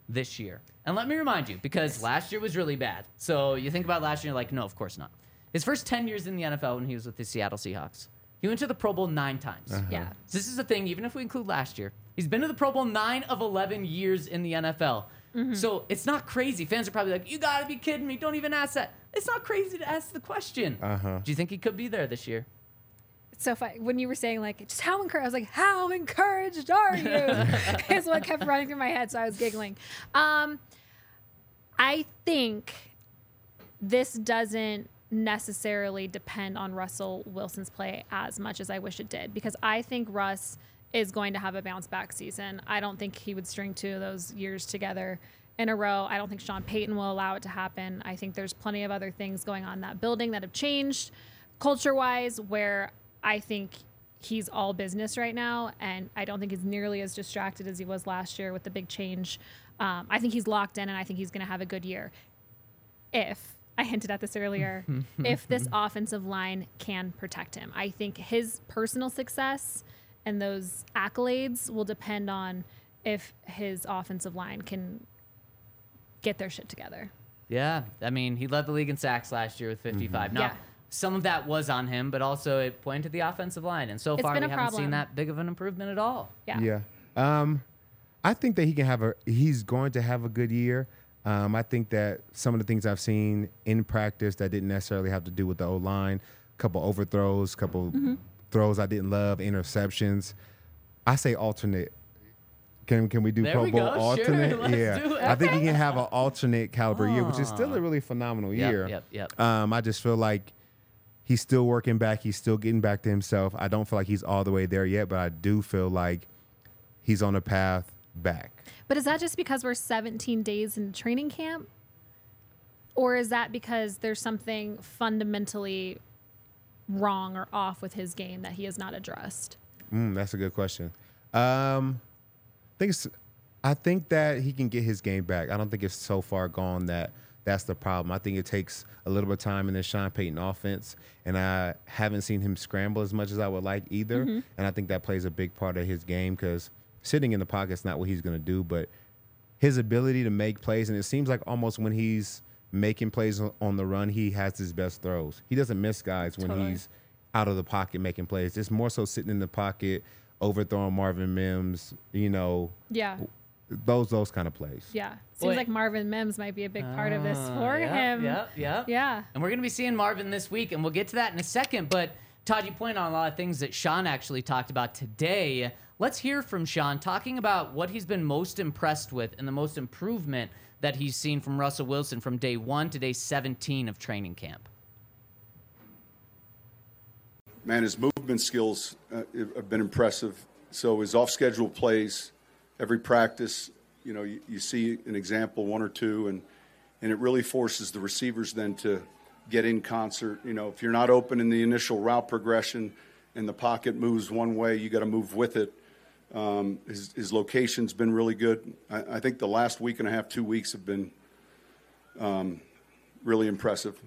this year? And let me remind you, because last year was really bad. So you think about last year, you're like, no, of course not. His first 10 years in the NFL when he was with the Seattle Seahawks, he went to the Pro Bowl nine times. Yeah. So this is the thing, even if we include last year, he's been to the Pro Bowl nine of 11 years in the NFL. So it's not crazy. Fans are probably like, you got to be kidding me. Don't even ask that. It's not crazy to ask the question. Uh-huh. Do you think he could be there this year? So when you were saying like just how encouraged. I was like, how encouraged are you? is what kept running through my head, so I was giggling. Um, I think this doesn't necessarily depend on Russell Wilson's play as much as I wish it did because I think Russ is going to have a bounce back season. I don't think he would string two of those years together in a row. I don't think Sean Payton will allow it to happen. I think there's plenty of other things going on in that building that have changed culture wise where I think he's all business right now and I don't think he's nearly as distracted as he was last year with the big change. Um, I think he's locked in and I think he's going to have a good year if I hinted at this earlier, if this offensive line can protect him. I think his personal success and those accolades will depend on if his offensive line can get their shit together. Yeah, I mean, he led the league in sacks last year with 55. Now, Yeah. Some of that was on him, but also it pointed to the offensive line, and so It's far we been haven't a seen that big of an improvement at all. Yeah. Yeah. Um, I think that he can have a. He's going to have a good year. Um, I think that some of the things I've seen in practice that didn't necessarily have to do with the O line, a couple overthrows, a couple Mm-hmm. throws I didn't love, interceptions. I say alternate. Can can we do There Pro we Bowl go. Sure, alternate? let's yeah, do it. I think he can have an alternate caliber year, which is still Ah. a really phenomenal Yep, year. yep, yep. Um, I just feel like he's still working back. He's still getting back to himself. I don't feel like he's all the way there yet, but I do feel like he's on a path back. But is that just because we're 17 days in training camp? Or is that because there's something fundamentally wrong or off with his game that he has not addressed? Mm, that's a good question. Um, I think I think that he can get his game back. I don't think it's so far gone that that's the problem. I think it takes a little bit of time in the Sean Payton offense, and I haven't seen him scramble as much as I would like either. Mm-hmm. And I think that plays a big part of his game because sitting in the pocket is not what he's going to do, but his ability to make plays, and it seems like almost when he's making plays on- on the run, he has his best throws. He doesn't miss guys when Totally. he's out of the pocket making plays. It's more so sitting in the pocket, overthrowing Marvin Mims, you know, Yeah. Those those kind of plays. Yeah. Seems Wait. like Marvin Mims might be a big part of this Ah, for yep, him. Yep, yep. Yeah. And we're going to be seeing Marvin this week, and we'll get to that in a second. But Todd, you point on a lot of things that Sean actually talked about today. Let's hear from Sean talking about what he's been most impressed with and the most improvement that he's seen from Russell Wilson from day one to day 17 of training camp. Man, his movement skills uh, have been impressive. So his off-schedule plays, every practice, you know, you, you see an example, one or two, and and it really forces the receivers then to get in concert. You know, if you're not open in the initial route progression, and the pocket moves one way, you got to move with it. Um, his, his location's been really good. I, I think the last week and a half, two weeks have been um, really impressive.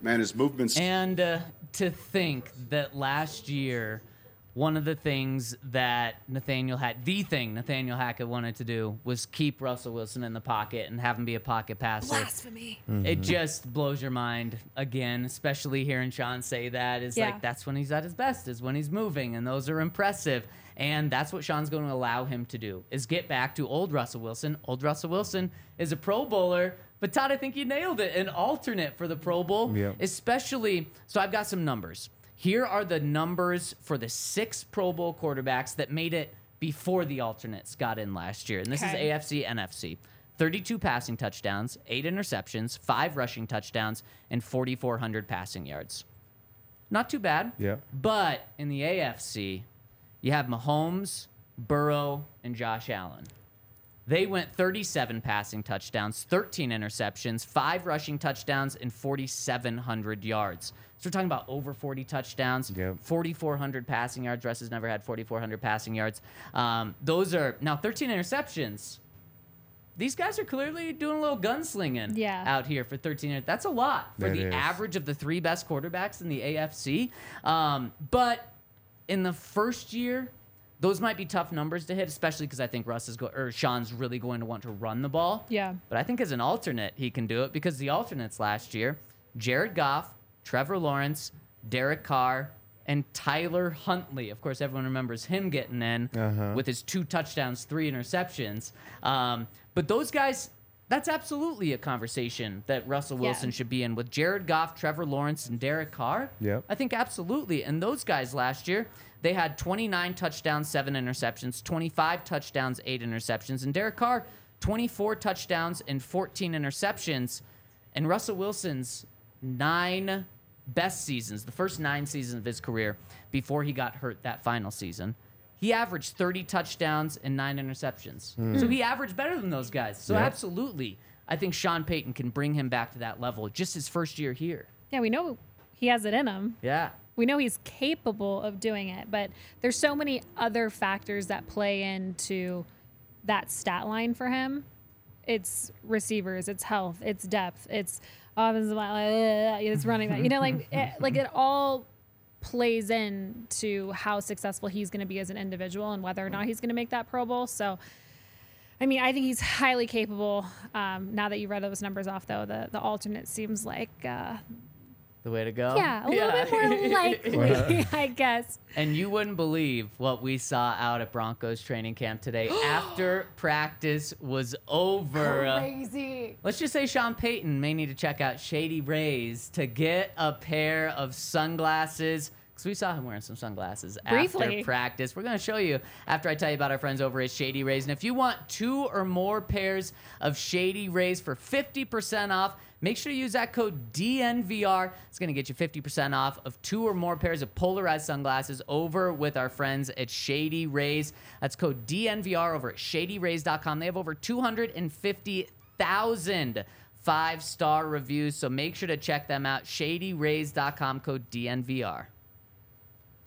Man, his movements. And uh, to think that last year, one of the things that Nathaniel had, the thing Nathaniel Hackett wanted to do was keep Russell Wilson in the pocket and have him be a pocket passer. Blasphemy. It mm-hmm. just blows your mind again, especially hearing Sean say that. Is Yeah. like that's when he's at his best, is when he's moving, and those are impressive. And that's what Sean's going to allow him to do is get back to old Russell Wilson. Old Russell Wilson is a Pro Bowler, but Todd, I think you nailed it. An alternate for the Pro Bowl, Yeah. especially. So I've got some numbers. Here are the numbers for the six Pro Bowl quarterbacks that made it before the alternates got in last year. And this Okay. is AFC, NFC. 32 passing touchdowns, 8 interceptions, 5 rushing touchdowns, and 4,400 passing yards. Not too bad. Yeah. But in the AFC, you have Mahomes, Burrow, and Josh Allen. They went 37 passing touchdowns, 13 interceptions, 5 rushing touchdowns, and 4,700 yards. So we're talking about over 40 touchdowns, Yep. 4,400 passing yards. Russ has never had 4,400 passing yards. Um, those are now 13 interceptions. These guys are clearly doing a little gunslinging Yeah. out here for 13. That's a lot for That the is. average of the three best quarterbacks in the AFC. Um, but in the first year, those might be tough numbers to hit, especially because I think Russ is go or Sean's really going to want to run the ball. Yeah. But I think as an alternate, he can do it because the alternates last year, Jared Goff, Trevor Lawrence, Derek Carr, and Tyler Huntley. Of course, everyone remembers him getting in Uh-huh. with his two touchdowns, three interceptions. Um, but those guys, that's absolutely a conversation that Russell Yeah. Wilson should be in with Jared Goff, Trevor Lawrence, and Derek Carr. Yep. I think absolutely. And those guys last year, they had 29 touchdowns, seven interceptions, 25 touchdowns, eight interceptions. And Derek Carr, 24 touchdowns and 14 interceptions. And Russell Wilson's nine best seasons, the first nine seasons of his career before he got hurt that final season, he averaged 30 touchdowns and nine interceptions. Hmm. So he averaged better than those guys. So Yep. absolutely, I think Sean Payton can bring him back to that level just his first year here. Yeah, we know he has it in him. Yeah. We know he's capable of doing it, but there's so many other factors that play into that stat line for him. It's receivers, it's health, it's depth, it's offensive line, uh, it's running back. You know, like it, like it all plays in to how successful he's going to be as an individual and whether or not he's going to make that Pro Bowl. So, I mean, I think he's highly capable. Um, now that you read those numbers off, though, the the alternate seems like uh, The way to go. yeah, a little bit more likely, I guess. And you wouldn't believe what we saw out at Broncos training camp today after practice was over. Crazy. Let's just say Sean Payton may need to check out Shady Rays to get a pair of sunglasses. Because we saw him wearing some sunglasses Briefly. after practice. We're going to show you after I tell you about our friends over at Shady Rays. And if you want two or more pairs of Shady Rays for 50% off, make sure to use that code DNVR. It's going to get you 50% off of two or more pairs of polarized sunglasses over with our friends at Shady Rays. That's code DNVR over at shadyrays.com. They have over 250,000 five star reviews, so make sure to check them out. ShadyRays.com, code DNVR.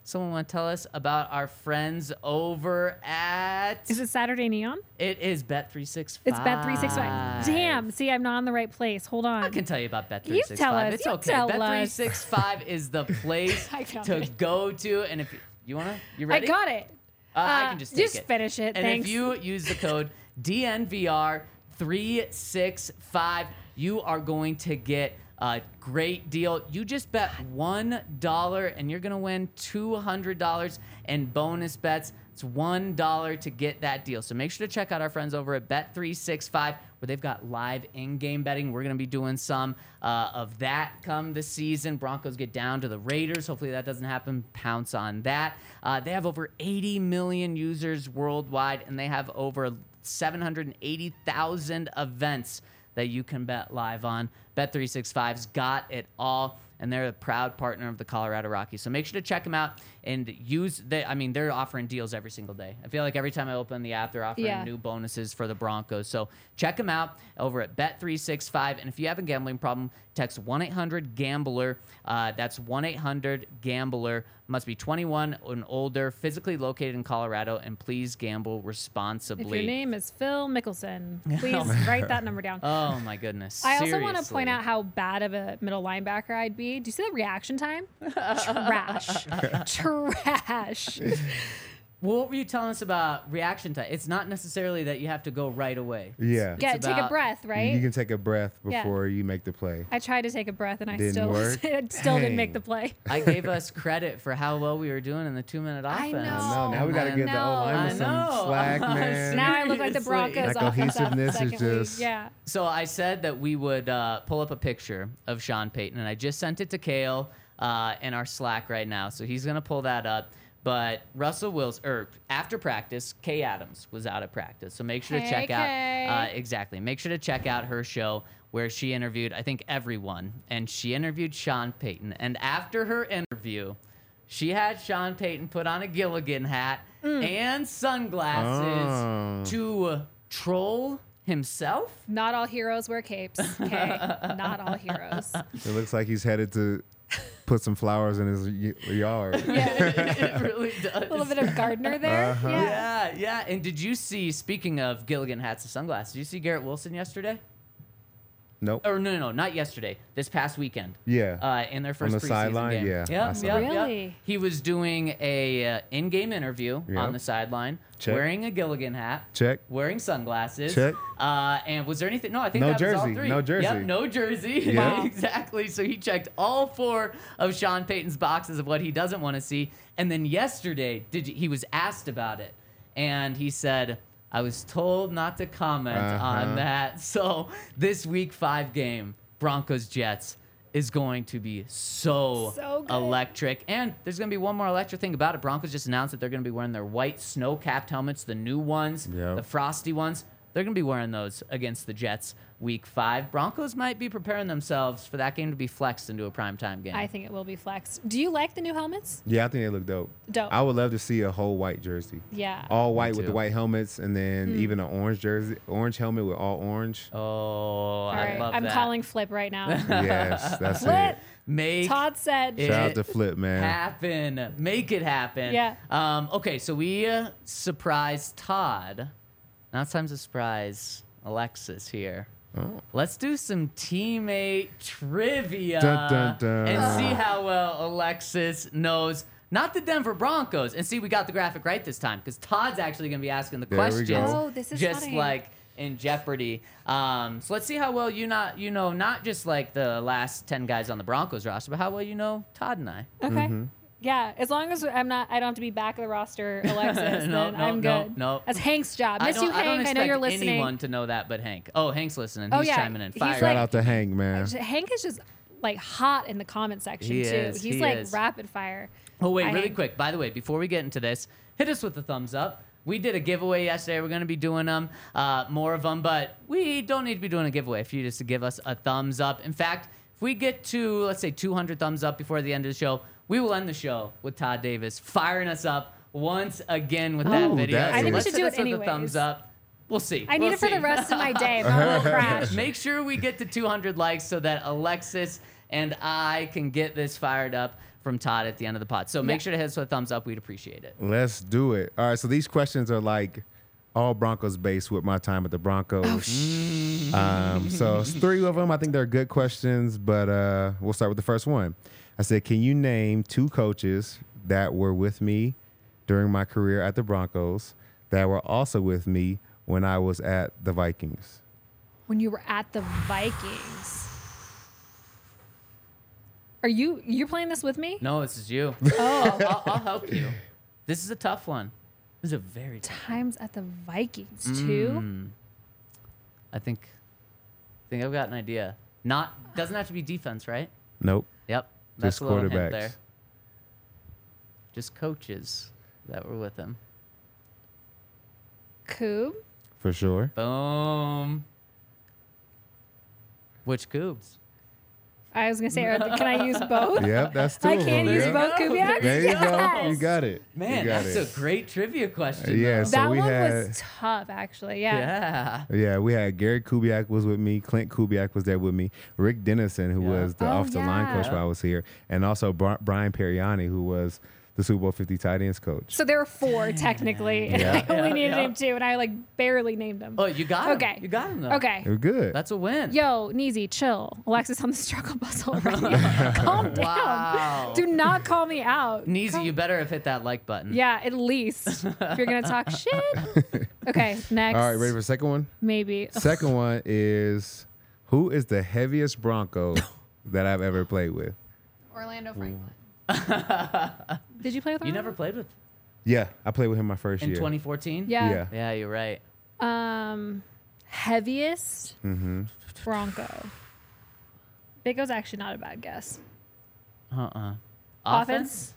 Someone want to tell us about our friends over at. Is it Saturday Neon? It is Bet365. It's Bet three six five. Damn. See, I'm not in the right place. Hold on. I can tell you about Bet365. You tell us, It's you okay. tell us. Bet365 is the place to it. go to. And if you, to, you ready? I got it. Uh, I Uh, can just take just it. finish it, And thanks. if you use the code DNVR365, you are going to get a great deal. You just bet $1 and you're going to win $200 in bonus bets. It's $1 to get that deal. So make sure to check out our friends over at Bet365 where they've got live in-game betting. We're going to be doing some uh, of that come the season. Broncos get down to the Raiders. Hopefully that doesn't happen. Pounce on that. Uh, they have over 80 million users worldwide, and they have over 780,000 events that you can bet live on. Bet365's got it all, and they're a proud partner of the Colorado Rockies. So make sure to check them out and use. They, I mean, they're offering deals every single day. I feel like every time I open the app, they're offering Yeah. new bonuses for the Broncos. So check them out over at Bet365. And if you have a gambling problem, text 1 800 Gambler. Uh, that's 1 800 Gambler. Must be 21 and older, physically located in Colorado, and please gamble If responsibly. your name is Phil Mickelson, please write that number down. Oh my goodness. I also want to point out how bad of a middle linebacker I'd be. Do you see the reaction time? Trash. Trash. What were you telling us about reaction time? It's not necessarily that you have to go right away. Yeah. It's Get take a about- breath, right? You can take a breath Yeah. before you make the play. I tried to take a breath and I Didn't still work? it still didn't make the play. I gave us credit for how well we were doing in the two minute offense. I offense. know. No, now we got to I give the old O line I some know. slack, man. Now I look like the Seriously. Broncos That offense after the cohesiveness is second week. just- Yeah. So I said that we would uh, pull up a picture of Sean Payton, and I just sent it to Kale uh, in our Slack right now. So he's gonna pull that up. But Russell Wills, or after practice, Kay Adams was out of practice. So make sure to check Kay. out uh, exactly. Make sure to check out her show where she interviewed, I think, everyone, and she interviewed Sean Payton. And after her interview, she had Sean Payton put on a Gilligan hat Mm. and sunglasses Oh. to troll himself. Not all heroes wear capes. Okay. Not all heroes. It looks like he's headed to put some flowers in his y- yard. Yeah. it really does. A little bit of gardener there. Uh-huh. Yeah. Yeah, yeah. And did you see? Speaking of Gilligan hats and sunglasses, did you see Garrett Wilson yesterday? Nope. Or no, no, no, not yesterday. This past weekend. Yeah. Uh, in their first the preseason sideline? game. Yeah, I Yep, saw yep, that. yep. Really? He was doing a uh, in-game interview on the sideline, Check. wearing a Gilligan hat. Check. Wearing sunglasses. Check. Uh, and was there anything? No, I think No that was all three. no jersey. Yep, no jersey. Yeah. Wow. exactly. So he checked all four of Sean Payton's boxes of what he doesn't want to see. And then yesterday, did you, he was asked about it, and he said, "I was told not to comment Uh-huh. on that." So this Week Five game, Broncos Jets. Is going to be so, So electric. And there's going to be one more electric thing about it. Broncos just announced that they're going to be wearing their white snow capped helmets, the new ones, Yep. the frosty ones. They're going to be wearing those against the Jets week five. Broncos might be preparing themselves for that game to be flexed into a primetime game. I think it will be flexed. Do you like the new helmets? Yeah, I think they look dope. Dope. I would love to see a whole white jersey. Yeah. All white with the white helmets, and then Hmm. even an orange jersey, orange helmet with all orange. oh, All I right. love I'm that. calling Flip right now. yes, that's Flip. it. Make Todd said. it Shout out to Flip, man. happen. Make it happen. Yeah. Um, okay, so we uh, surprised Todd. Now it's time to surprise Alexis here. Let's do some teammate trivia Dun, dun, dun. and see how well Alexis knows. Not the Denver Broncos. And see, we got the graphic right this time because Todd's actually going to be asking the There we questions. go. Oh, this is just funny. like in Jeopardy. Um, so let's see how well you not you know not just like the last ten guys on the Broncos roster, but how well you know Todd and I. Okay. Mm-hmm. Yeah, as long as I'm not, I don't have to be back of the roster, Alexis. No, then no, I'm no, good. no. That's Hank's job. I Miss don't, you, I don't Hank. I, know you're listening. anyone to know that but Hank. Oh, Hank's listening. Oh, He's yeah. chiming in. He's Fire. like- Shout out to Hank, man. Hank is just like hot in the comment section He too. is, He's he like is. rapid fire. Oh wait, Hi, really Hank. quick. By the way, before we get into this, hit us with a thumbs up. We did a giveaway yesterday. We're gonna be doing them, uh, more of them, but we don't need to be doing a giveaway if you just give us a thumbs up. In fact, if we get to let's say 200 thumbs up before the end of the show, we will end the show with Todd Davis firing us up once again with that Ooh, video. that I think we should do it with a thumbs up. We'll see. I need We'll it for see. the rest of my day. My whole crash. Make sure we get to 200 likes so that Alexis and I can get this fired up from Todd at the end of the pod. So make Yeah. sure to hit us with a thumbs up. We'd appreciate it. Let's do it. All right, so these questions are like all Broncos based with my time at the Broncos. um, so it's three of them. I think they're good questions, but uh, we'll start with the first one. I said, Can you name two coaches that were with me during my career at the Broncos that were also with me when I was at the Vikings? When you were at the Vikings. Are you you're playing this with me? No, this is you. Oh, I'll, I'll help you. This is a tough one. This is a very tough. Times at the Vikings too. Mm. I think, I think I've got an idea. Not doesn't have to be defense, right? Nope. Yep. That's Just a little hint quarterbacks. there. Just coaches that were with him. Coob. For sure. Boom. Which Coobs? I was gonna say, are, can I use both? Yep, that's two I of can them. use Yep. both Kubiak. There you go. You got it. Man, you got that's it. a great trivia question. Yeah, though. so that we one had- was tough, actually. Yeah. Yeah. Yeah, we had Gary Kubiak was with me. Klint Kubiak was there with me. Rick Dennison, who Yeah. was the Oh, offensive line coach yeah. while I was here, and also Bri- Brian Pariani, who was the Super Bowl 50 tight ends coach. So there are four technically, and Yeah. I only Yeah, needed yeah. to name two, and I like barely named them. Oh, you got him. Okay. You got him though. Okay. They were good. That's a win. Yo, Neezy, chill. Alexis on the struggle bus already. Calm down. Wow. Do not call me out. Neezy, Calm- you better have hit that like button. Yeah, at least if you're gonna talk shit. Okay, next. All right, ready for the second one? Maybe. Second one is who is the heaviest Bronco that I've ever played with? Orlando Franklin. Did you play with him? You never played with Yeah, I played with him my first in year. 2014? Yeah. Yeah. Yeah, you're right. Um, heaviest Mm-hmm. Bronco. Big O's actually not a bad guess. Uh-uh. Offense.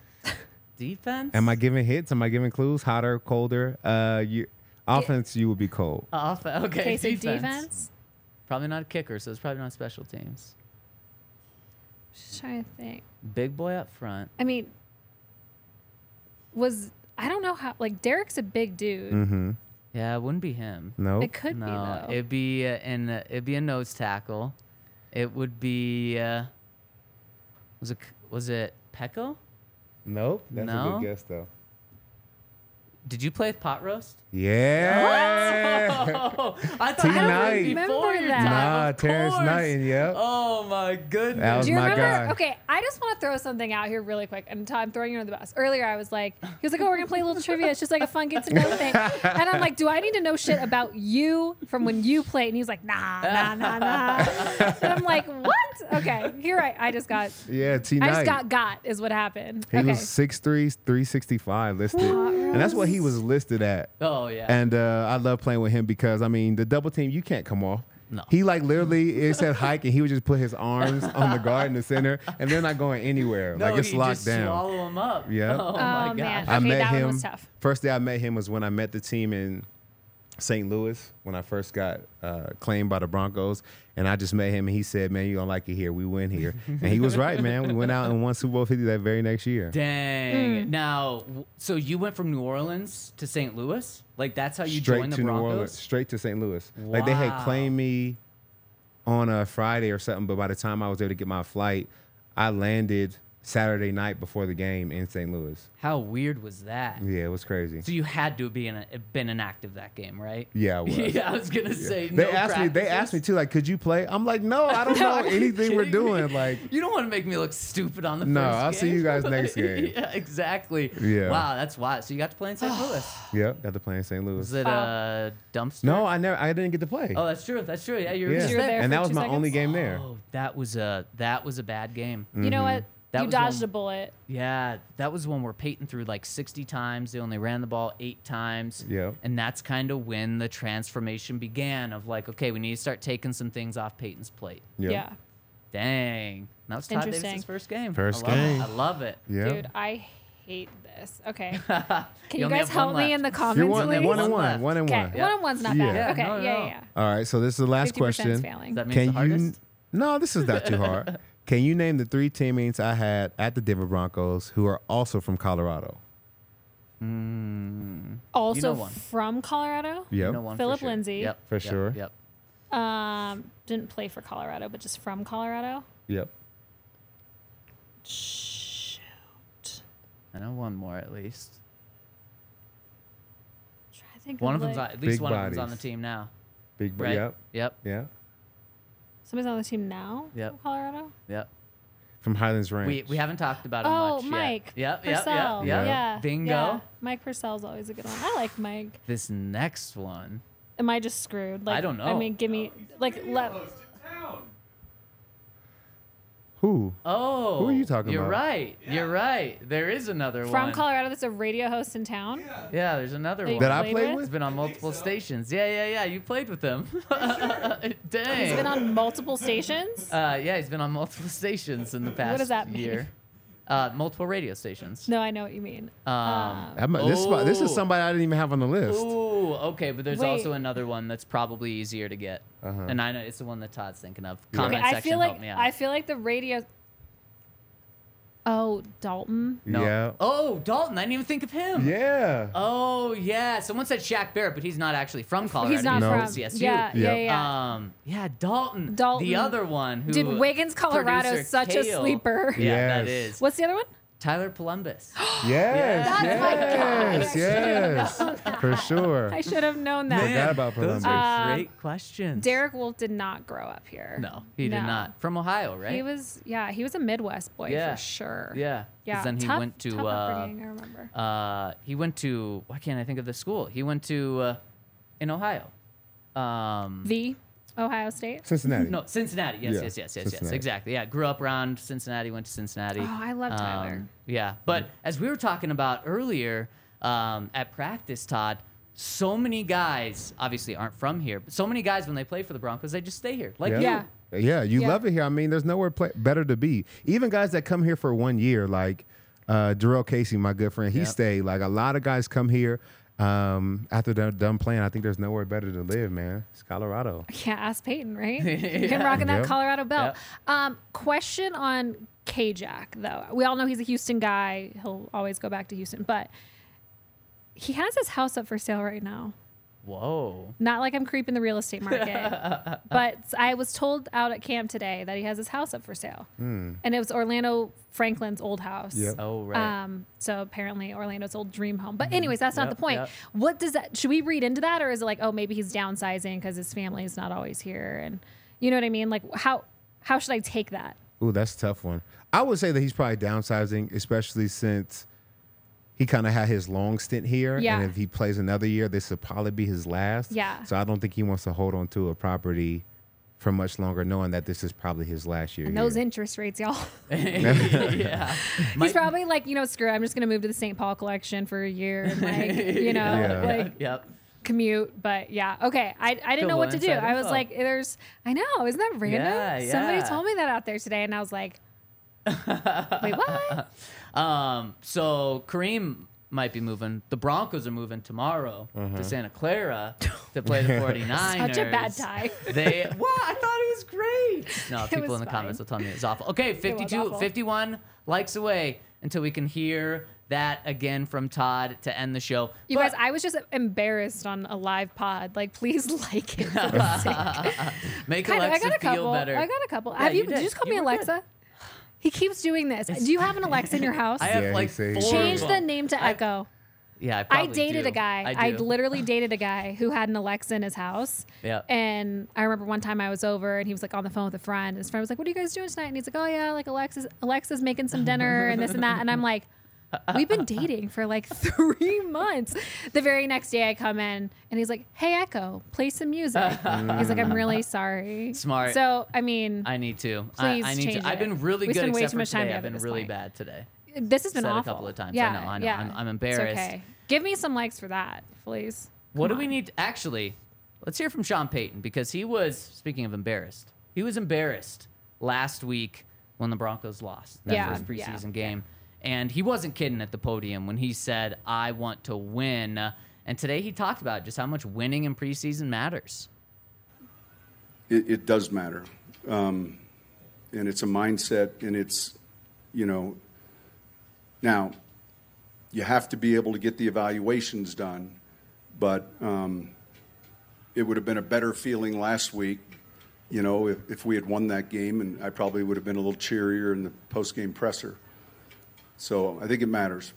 Defense? Am I giving hits? Am I giving clues? Hotter, colder? Uh, you offense, you would be cold. Off- okay, Okay, so defense. defense. Probably not a kicker, so it's probably not special teams. Just trying to think. Big boy up front. I mean, was I don't know how like Derek's a big dude. Mm-hmm. Yeah, it wouldn't be him. Nope. It could no, be though. it'd be uh, in uh, it'd be a nose tackle. It would be uh, was it was it Pecco? Nope. That's a good guess though. Did you play with pot roast? Yeah. Oh, I thought T. that was Knight. before Remember that. Nah, of Terrence course. Knight, yep. Oh my goodness. That was Do you my remember? guy. Okay, I just want to throw something out here really quick, and I'm throwing you under the bus. Earlier, I was like, he was like, "Oh, we're gonna play a little trivia. It's just like a fun get to know thing." And I'm like, "Do I need to know shit about you from when you played?" And he's like, "Nah, nah, nah, nah." and I'm like, "What?" Okay, you're right. I just got, Yeah, T I Knight. I just got got is what happened. He okay, was 6'3", 365 listed. And that's what he was listed at. Oh yeah. And uh, I love playing with him because, I mean, the double team, you can't come off. No. He like literally, it said hike, and he would just put his arms on the guard in the center, and they're not going anywhere. no, like it's locked just down. Swallow him up. Yeah. Oh, Oh, my god. man. I met that one him. was tough. First day I met him was when I met the team in St. Louis when I first got uh, claimed by the Broncos, and I just met him and he said, "Man, you don't like it here. We win here," and he was right, man. We went out and won Super Bowl Fifty that very next year. Dang. Hmm. Now, so you went from New Orleans to St. Louis? Like that's how you straight joined the to New Broncos? Orleans, straight to St. Louis. Like they had claimed me on a Friday or something, but by the time I was able to get my flight, I landed Saturday night before the game in St. Louis. How weird was that? Yeah, it was crazy. So you had to be in a, been an inactive that game, right? Yeah, I was. yeah, I was gonna say. They no asked me. They asked me too. Like, could you play? I'm like, no, I don't know anything we're Kidding me? doing. Like, You don't want to make me look stupid on the No, first I'll see you guys next game. yeah, exactly. Yeah. Wow, that's wild. So you got to play in St. Louis. yeah, got to play in St. Louis. Was it a dumpster? No, I never. I didn't get to play. Oh, that's true. That's true. Yeah, you were yeah, You were there and for that was two my only game there. Oh, that was a that was a bad game. You know mm-hmm. what? That you dodged one- a bullet. Yeah, that was one where Peyton threw like 60 times. They only ran the ball eight times. Yeah. And that's kind of when the transformation began of like, okay, we need to start taking some things off Peyton's plate. Yeah. Yeah. Dang. That was Todd Interesting. Davis' first game. First I game. It. I love it. Yeah. Dude, I hate this. Okay. Can you, only guys help me in the comments, You're one, please? one and One one. left. One and okay. one. One on one's not Yeah. bad. Okay. no, yeah, no. yeah, All right. So this is the last 50% is question. failing. That means Can the you? No, this is not too hard. Can you name the three teammates I had at the Denver Broncos who are also from Colorado? Also one. from Colorado. Yep. You know one Phillip sure. Lindsay. Yep. For yep, sure. Yep. Um, didn't play for Colorado, but just from Colorado. Yep. Shoot. I know one more at least. Try to think One of like, them's on, at least Big one of them's on the team now. Big. Right. Yep. Yep. Yeah. Somebody's on the team now. Yep. From Colorado. Yep. From Highlands Ranch. We, we haven't talked about him Oh, much yet. Mike. Yep. Yep. Purcell. Yep. Yep. Yeah. Bingo. yeah. Mike Purcell's always a good one. I like Mike. This next one. Am I just screwed? Like, I don't know. I mean, give me like let. Who? Oh. Who are you talking about? You're about? right. You're right. There is another From one. From Colorado, that's a radio host in town. Yeah, yeah there's another That one. That I played played with? He's been on multiple stations. Yeah, yeah, yeah. You played with him. Dang. He's been on multiple stations. Uh, yeah, he's been on multiple stations in the past what does that mean? Year. Uh, multiple radio stations. No, I know what you mean. Um, I'm- this, is, this is Ooh. somebody I didn't even have on the list. Ooh, okay, but there's also another one that's probably easier to get, Uh-huh. and I know it's the one that Todd's thinking of. Comment okay, I section, feel help like me out. I feel like the radio. Oh, Dalton. no. Yeah. Oh, Dalton. I didn't even think of him. Yeah. Oh yeah. Someone said Shaq Barrett, but he's not actually from Colorado. He's not No. from. CSU. Yeah, yeah, Yeah. yeah. Um, yeah, Dalton. Dalton. The other one who Dude, Wiggins, Colorado producer is such a sleeper. Yeah, that Yes. is. What's the other one? Tyler Polumbus. Yes. That's my yes. Yes. For sure. I should have known that. Forgot about Those Polumbus. are Um, great questions. Derek Wolfe did not grow up here. No, he did not. From Ohio, right? He was, yeah, he was a Midwest boy Yeah. for sure. Yeah, Yeah. Then he tough, went to tough uh, upbringing, I remember. uh, he went to why can't I think of the school? He went to uh, in Ohio. Um, V, Ohio State. Cincinnati. no, Cincinnati. Yes, Yeah, yes, yes, yes, yes. Exactly. Yeah, grew up around Cincinnati. Went to Cincinnati. Oh, I love Tyler. Um, yeah, but as we were talking about earlier um, at practice, Todd, so many guys obviously aren't from here, but so many guys when they play for the Broncos, they just stay here. Like you. Yeah. Yeah, you Yeah. love it here. I mean, there's nowhere play- better to be. Even guys that come here for one year, like uh, Jurrell Casey, my good friend, he Yep. stayed. Like a lot of guys come here um, after they're done playing. I think there's nowhere better to live, man. It's Colorado. Yeah, ask Peyton, right? Him rocking that Yep. Colorado belt. Yep. Um, question on K-Jack, though. We all know he's a Houston guy. He'll always go back to Houston, but he has his house up for sale right now. Whoa. Not like I'm creeping the real estate market, but I was told out at camp today that he has his house up for sale, and it was Orlando Franklin's old house. Yep. Oh right. Um, so apparently Orlando's old dream home. But anyways, that's not the point. yep. What does that? Should we read into that, or is it like, oh, maybe he's downsizing because his family is not always here, and you know what I mean? Like, how how should I take that? Ooh, that's a tough one. I would say that he's probably downsizing, especially since he kind of had his long stint here. Yeah. And if he plays another year, this would probably be his last. Yeah. So I don't think he wants to hold on to a property for much longer, knowing that this is probably his last year. And those here. interest rates, y'all. yeah. he's probably like, you know, screw. it, I'm just gonna move to the St. Paul collection for a year, and like, you know, Yeah. like Yep. commute. But yeah, okay. I, I didn't Cool, know what to do. I was info. like, there's. I know, isn't that random? Yeah, Somebody told me that out there today, and I was like, wait, what? Um, so Kareem might be moving. The Broncos are moving tomorrow to Santa Clara to play the 49ers. Such a bad tie. They what? I thought it was great. No, people was in the comments fine. will tell me it's awful. Okay, 52, awful. 51 likes away until we can hear that again from Todd to end the show. You But- guys, I was just embarrassed on a live pod. Like, please like it. For the sake. make Kind of, I Alexa got a feel couple. better. I got a couple. Yeah, Have you? you Did you did. just call You me were good. Alexa? He keeps doing this. Do you have an Alexa in your house? I have Yeah, like four. Change of the name to Echo. Yeah, I, I dated do. a guy. I, I, literally dated a guy who had an Alexa in his house. Yeah. And I remember one time I was over and he was like on the phone with a friend. And His friend was like, "What are you guys doing tonight?" And he's like, "Oh yeah, like Alexa's Alexa's making some dinner and this and that." And I'm like, "We've been dating for like three months." The very next day I come in and he's like, "Hey Echo, play some music." he's like, "I'm really sorry." Smart. So I mean, I need to. Please I, I need change to. I've been really We good spend way too much time today. I've been really point. bad today. this has been said a couple of times. I Yeah, know, I know. Yeah. I'm- I'm It's embarrassed. okay. Give me some likes for that, please. What do Come we on. need? actually, let's hear from Sean Payton because he was speaking of embarrassed. He was embarrassed last week when the Broncos lost that Yeah, first yeah, preseason game, and he wasn't kidding at the podium when he said, "I want to win." And today he talked about just how much winning in preseason matters. It, it does matter. Um, and it's a mindset, and it's, you know, now, you have to be able to get the evaluations done, but um, it would have been a better feeling last week, you know, if, if we had won that game, and I probably would have been a little cheerier in the post-game presser. So I think it matters.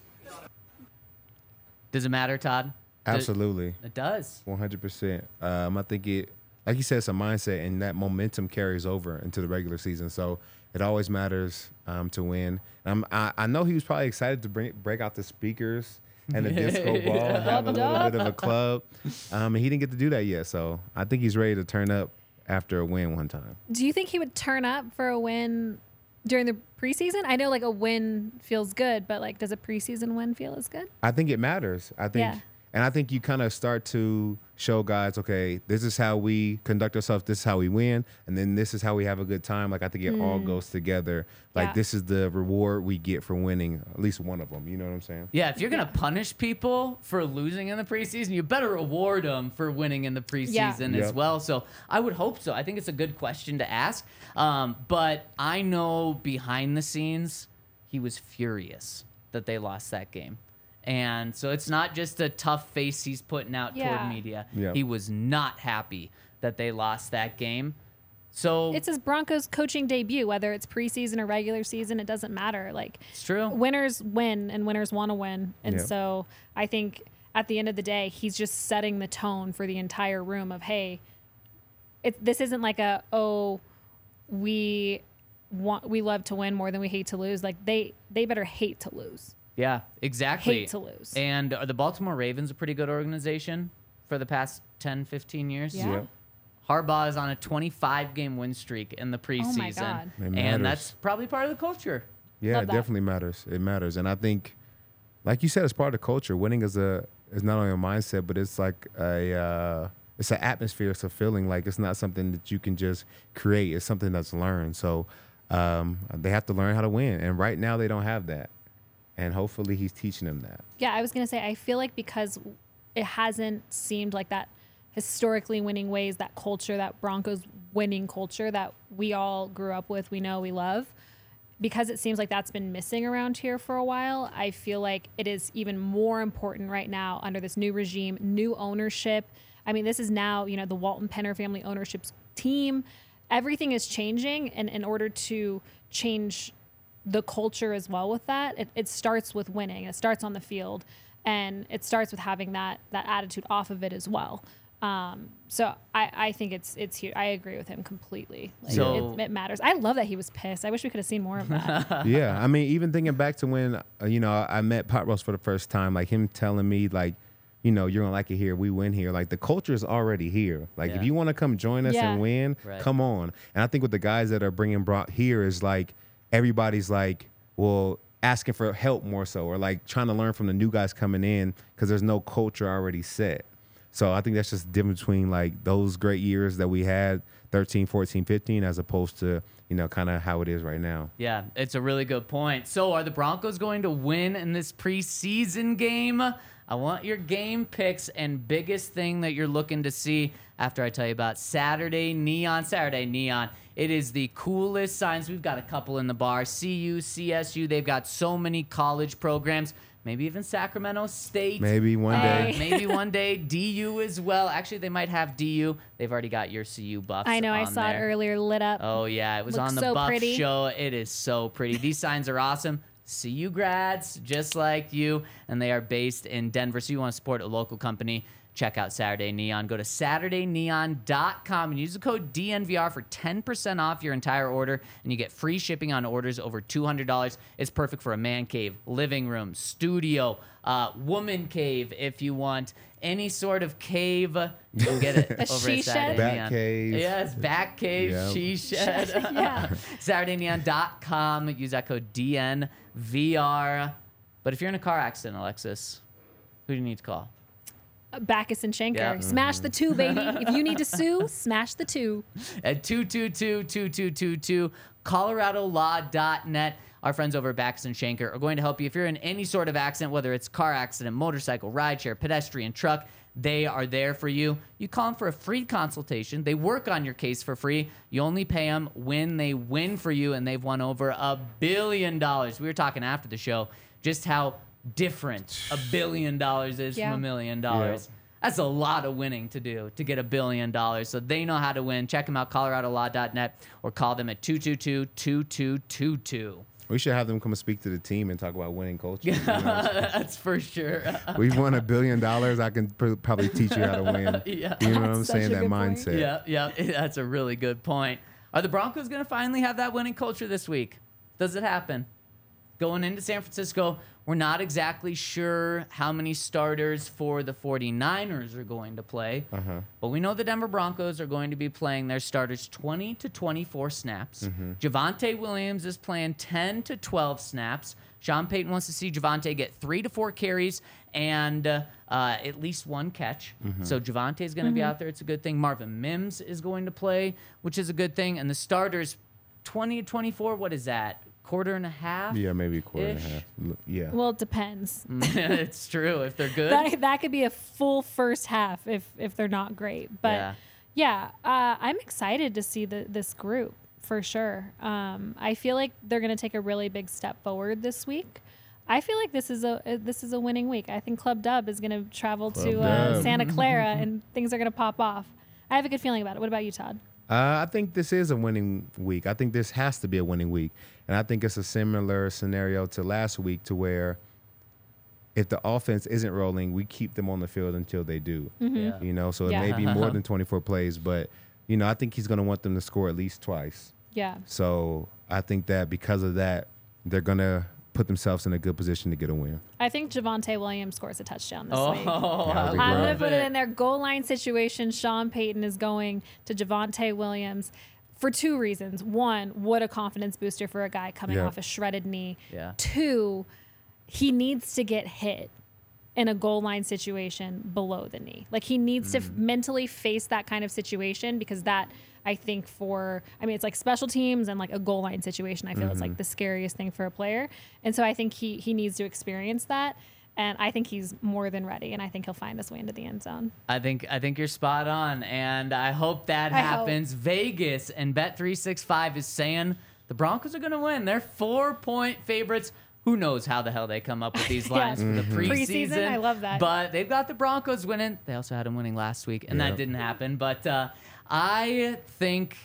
Does it matter, Todd? Absolutely. It does. One hundred percent. Um, I think it, like you said, it's a mindset, and that momentum carries over into the regular season. So it always matters um, to win. Um, I, I know he was probably excited to bring, break out the speakers and the disco ball, and have a little bit of a club. Um, and he didn't get to do that yet. So I think he's ready to turn up after a win one time. Do you think he would turn up for a win during the preseason? I know like a win feels good, but like does a preseason win feel as good? I think it matters. I think, Yeah. And I think you kind of start to show guys, okay, this is how we conduct ourselves. This is how we win, and then this is how we have a good time. Like I think it all goes together. Like Mm. Yeah. this is the reward we get for winning at least one of them. You know what I'm saying? Yeah, if you're gonna punish people for losing in the preseason, you better reward them for winning in the preseason as Yep. well. So I would hope so. I think it's a good question to ask. Um, but I know behind the scenes, he was furious that they lost that game. And so it's not just a tough face he's putting out Yeah. toward media. Yep. He was not happy that they lost that game. So It's his Broncos coaching debut, whether it's preseason or regular season, it doesn't matter. Like it's true. winners win and winners want to win. And Yeah. so I think at the end of the day, he's just setting the tone for the entire room of, hey, it, this isn't like a, oh, we want, we love to win more than we hate to lose. Like they, they better hate to lose. Yeah, exactly. Hate to lose. And are the Baltimore Ravens a pretty good organization for the past 10, 15 years? Yeah. Yep. Harbaugh is on a 25 game win streak in the preseason. Oh my God. It And that's probably part of the culture. Yeah, Love it that. definitely matters. It matters, and I think, like you said, it's part of the culture. Winning is a is not only a mindset, but it's like a uh, it's an atmosphere. It's a feeling. Like it's not something that you can just create. It's something that's learned. So um, they have to learn how to win, and right now they don't have that. And hopefully, he's teaching them that. Yeah, I was gonna say I feel like because it hasn't seemed like that historically winning ways, that culture, that Broncos winning culture that we all grew up with, we know, we love. Because it seems like that's been missing around here for a while, I feel like it is even more important right now under this new regime, new ownership. I mean, this is now, you know, the Walton Penner family ownership team. Everything is changing, and in order to change the culture as well with that it, it starts with winning it starts on the field and it starts with having that that attitude off of it as well um, so I, I think it's it's huge. I agree with him completely. Like, So- it, it matters. I love that he was pissed. I wish we could have seen more of that. yeah, I mean, even thinking back to when uh, you know I met Pot Roast for the first time, like him telling me like, you know, you're gonna like it here. We win here. Like the culture is already here. Like Yeah. if you want to come join us Yeah. and win, Right. come on. And I think with the guys that are bringing brought here is like everybody's like, well, asking for help more so, or like trying to learn from the new guys coming in because there's no culture already set. So I think that's just the difference between like those great years that we had 13, 14, 15 as opposed to, you know, kind of how it is right now. Yeah, it's a really good point. So, are the Broncos going to win in this preseason game? I want your game picks and biggest thing that you're looking to see after I tell you about Saturday Neon. Saturday Neon. It is the coolest signs. We've got a couple in the bar. CU, CSU, they've got so many college programs. maybe even Sacramento State. Maybe one Hey. day. Maybe one day DU as well. Actually, they might have DU. They've already got your CU buffs. I know. I on saw it earlier, lit up. Oh yeah, it was Looks on the so Buff pretty. show. It is so pretty. These signs are awesome. CU grads, just like you, and they are based in Denver. So you want to support a local company? Check out Saturday Neon. Go to SaturdayNeon.com and use the code DNVR for 10% off your entire order, and you get free shipping on orders over $200. It's perfect for a man cave, living room, studio, uh, woman cave if you want any sort of cave. You can get it A over she at shed? Saturday Back Neon. cave. Yes, back cave, Yep. she shed. Yeah. SaturdayNeon.com. Use that code DNVR. But if you're in a car accident, Alexis, who do you need to call? Bachus and Schanker. Yeah. Smash the two, baby. if you need to sue, smash the two. At 222-2222, coloradolaw.net. Our friends over at Bachus and Schanker are going to help you if you're in any sort of accident, whether it's car accident, motorcycle, rideshare, pedestrian, truck. They are there for you. You call them for a free consultation. They work on your case for free. You only pay them when they win for you, and they've won over a billion dollars. We were talking after the show just how different a billion dollars is Yeah. from a million dollars. That's a lot of winning to do to get a billion dollars. So they know how to win. Check them out, coloradolaw.net, or call them at 222-2222. We should have them come and speak to the team and talk about winning culture. you know? That's for sure. We've won a billion dollars. I can pr- probably teach you how to win. Yeah. You know what I'm That's such saying? a That good point. mindset. yeah, yeah, that's a really good point. Are the Broncos going to finally have that winning culture this week? Does it happen? Going into San Francisco, we're not exactly sure how many starters for the 49ers are going to play. Uh-huh. But we know the Denver Broncos are going to be playing their starters 20 to 24 snaps. Mm-hmm. Javonte Williams is playing 10 to 12 snaps. Sean Payton wants to see Javonte get three to four carries and uh, uh, at least one catch. Mm-hmm. So Javonte is going to be out there. It's a good thing. Marvin Mims is going to play, which is a good thing. And the starters 20 to 24, what is that? Quarter and a half? Yeah, maybe a quarter and a half. Yeah. Well, it depends. it's true. If they're good. That, that could be a full first half if if they're not great. But Yeah. yeah, uh, I'm excited to see the, this group for sure. Um, I feel like they're going to take a really big step forward this week. I feel like this is a uh, this is a winning week. I think Club Dub is going to travel to uh, Santa Clara and things are going to pop off. I have a good feeling about it. What about you, Todd? Uh, I think this is a winning week. I think this has to be a winning week. And I think it's a similar scenario to last week to where if the offense isn't rolling, we keep them on the field until they do. Yeah. You know, so Yeah. it may be more than 24 plays, but, you know, I think he's going to want them to score at least twice. Yeah. So I think that because of that, they're going to put themselves in a good position to get a win. I think Javonte Williams scores a touchdown this Oh, week. That would be I I'm gonna put it in their goal line situation. Sean Payton is going to Javonte Williams for two reasons. One, what a confidence booster for a guy coming Yeah. off a shredded knee. Yeah. Two, he needs to get hit in a goal line situation below the knee. Like he needs to f- mentally face that kind of situation because that I think for I mean it's like special teams and like a goal line situation I feel it's like the scariest thing for a player. And so I think he he needs to experience that and I think he's more than ready and I think he'll find his way into the end zone. I think I think you're spot on, and I hope that I hope. happens. Vegas and Bet three six five is saying the Broncos are going to win. They're four point favorites. Who knows how the hell they come up with these Yeah. lines for the preseason? Preseason, I love that. But they've got the Broncos winning. They also had them winning last week, and that didn't happen. But uh, I think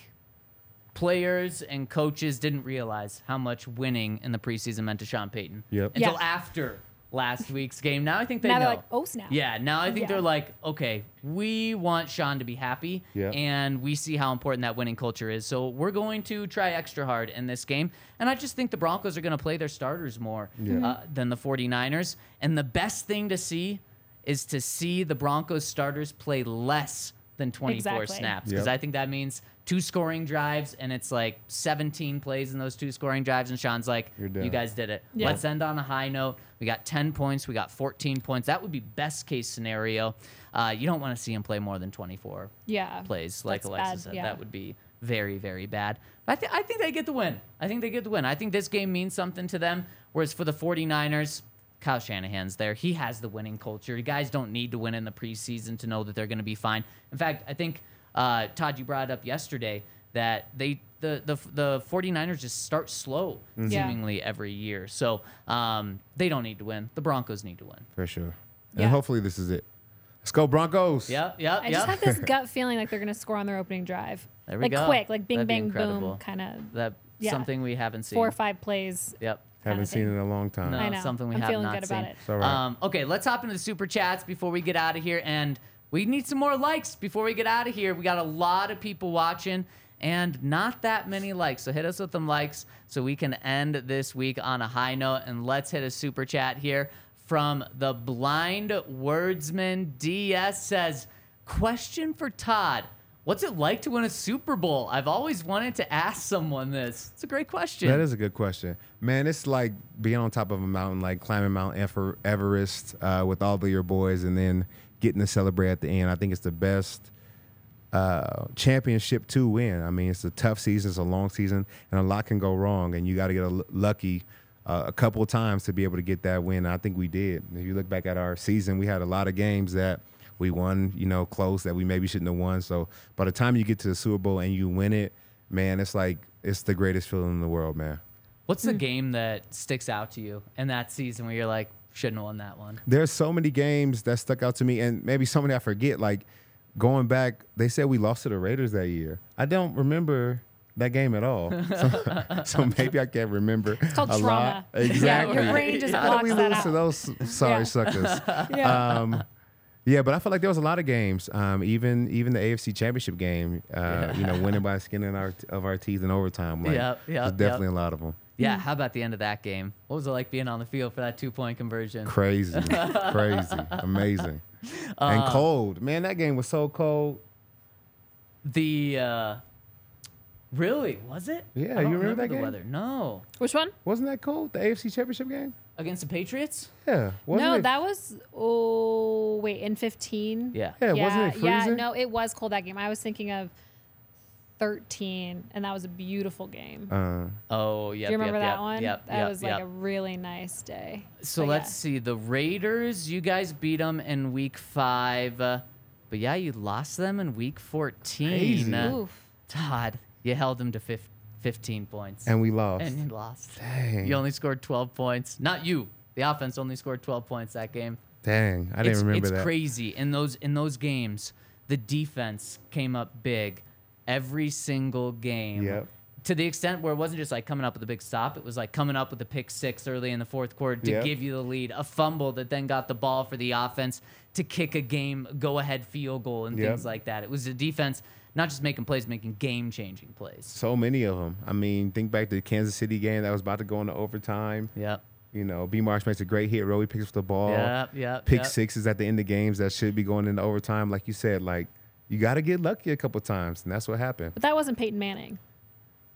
players and coaches didn't realize how much winning in the preseason meant to Sean Payton Yep. until Yeah. after last week's game. Now I think they Now know. they're like, "Oh, snap." Yeah, now I think Yeah. they're like, okay, we want Sean to be happy, Yeah. and we see how important that winning culture is. So we're going to try extra hard in this game. And I just think the Broncos are going to play their starters more uh, than the 49ers. And the best thing to see is to see the Broncos starters play less than 24 Exactly. snaps because Yep. I think that means two scoring drives and it's like 17 plays in those two scoring drives and Sean's like You're done. you guys did it. Yeah. Let's end on a high note. We got 10 points, we got 14 points. That would be best case scenario. Uh, you don't want to see him play more than 24 Yeah. plays like That's Alexa bad, said. yeah. That would be very, very bad. But I, th- I think they get the win. I think they get the win. I think this game means something to them. Whereas for the 49ers, Kyle Shanahan's there. He has the winning culture. You guys don't need to win in the preseason to know that they're going to be fine. In fact, I think, uh, Todd, you brought it up yesterday that they the the the 49ers just start slow Mm-hmm. Seemingly every year. So um, they don't need to win. The Broncos need to win. For sure. Yeah. And hopefully this is it. Let's go Broncos. Yep, yep, I yep. just have this gut feeling like they're going to score on their opening drive. There we like go. quick, like bing, That'd bang, incredible. boom, kind of that Yeah. something we haven't seen. four or five plays. Yep. Haven't seen it in a long time. No, I know. something we I'm have feeling not good seen. about it. It's all right. Um, okay, let's hop into the super chats before we get out of here, and we need some more likes before we get out of here. We got a lot of people watching, and not that many likes. So hit us with some likes so we can end this week on a high note. And let's hit a super chat here from the blind wordsman. DS says, "Question for Todd." What's it like to win a Super Bowl? I've always wanted to ask someone this. It's a great question. That is a good question, man. It's like being on top of a mountain, like climbing Mount Everest uh, with all of your boys, and then getting to celebrate at the end. I think it's the best uh, championship to win. I mean, it's a tough season, it's a long season, and a lot can go wrong, and you got to get lucky uh, a couple of times to be able to get that win. I think we did. If you look back at our season, we had a lot of games that we won, you know, close that we maybe shouldn't have won. So by the time you get to the Super Bowl and you win it, man, it's like it's the greatest feeling in the world, man. What's the game that sticks out to you in that season where you're like, shouldn't have won that one? There's so many games that stuck out to me, and maybe so many I forget. Like going back, they said we lost to the Raiders that year. I don't remember that game at all. So, so maybe I can't remember. It's called a trauma. Lot. Exactly. your brain just How did we blocks that lose to out. those sorry Yeah. suckers? Yeah. Um, yeah, but I feel like there was a lot of games. Um, even even the AFC Championship game, uh, you know, winning by the skin in our, of our teeth in overtime. Like, Yep, yep, there's yep. definitely a lot of them. Yeah, how about the end of that game? What was it like being on the field for that two point conversion? Crazy, crazy, amazing, Uh, and cold. Man, that game was so cold. The uh really was it? Yeah, I don't you remember that the game? weather. No, Which one? Wasn't that cold? The AFC Championship game? Against the Patriots. Yeah. Wasn't no, it, that was oh wait in 15. Yeah. Yeah, yeah, wasn't it yeah. freezing? No, it was cold that game. I was thinking of 13, and that was a beautiful game. Uh, Oh yeah. Do you remember yep, that yep, one? Yep. that yep, was like yep. a really nice day. So But let's yeah. see. The Raiders, you guys beat them in week five, uh, but yeah, you lost them in week fourteen. Crazy. Uh, Oof. Todd, you held them to fif- fifteen points. and we lost. And you lost. Dang. You only scored 12 points. Not you. The offense only scored 12 points that game. Dang, I didn't it's, remember it's that. crazy. In those in those games, the defense came up big every single game. Yep. To the extent where it wasn't just like coming up with a big stop, it was like coming up with a pick six early in the fourth quarter to Yep. give you the lead, a fumble that then got the ball for the offense to kick a game go ahead field goal and Yep. things like that. It was the defense not just making plays, making game changing plays. So many of them. I mean, think back to the Kansas City game that was about to go into overtime. Yep. You know, B. Marsh makes a great hit. Roby picks up the ball. Yep, yep, Pick yep. sixes at the end of games that should be going into overtime. Like you said, like you got to get lucky a couple times, and that's what happened. But that wasn't Peyton Manning.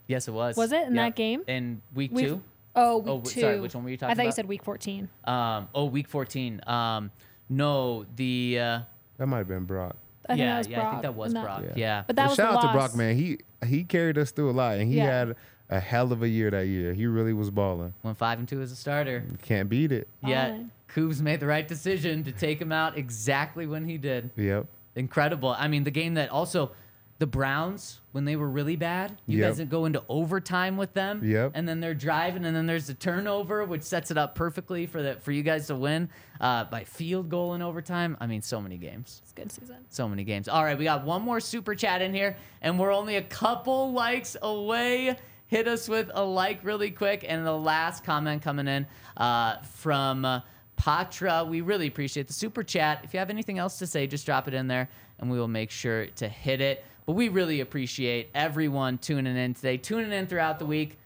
Yes, it was. Was it in Yep. that game? In week Week- two? Oh, week Oh, w- two. sorry, which one were you talking? About? I talking thought you said week 14. Um, oh, week 14. Um, no, the uh, That might have been Brock. I think yeah, that was yeah, I think that was And Brock. Yeah. Yeah, But that But was shout the out to. Brock, man. He he carried us through a lot, and he Yeah. had a hell of a year that year. He really was balling. went five and two as a starter. Can't beat it. Yeah, Fine. Kubes made the right decision to take him out exactly when he did. Yep. Incredible. I mean, the game that also the Browns when they were really bad, you Yep. guys didn't go into overtime with them. Yep. And then they're driving, and then there's a turnover, which sets it up perfectly for the for you guys to win uh, by field goal in overtime. I mean, so many games. It's a good season. So many games. All right, we got one more super chat in here, and we're only a couple likes away. Hit us with a like really quick. And the last comment coming in uh, from uh, Patra. We really appreciate the super chat. If you have anything else to say, just drop it in there, and we will make sure to hit it. But we really appreciate everyone tuning in today, tuning in throughout the week.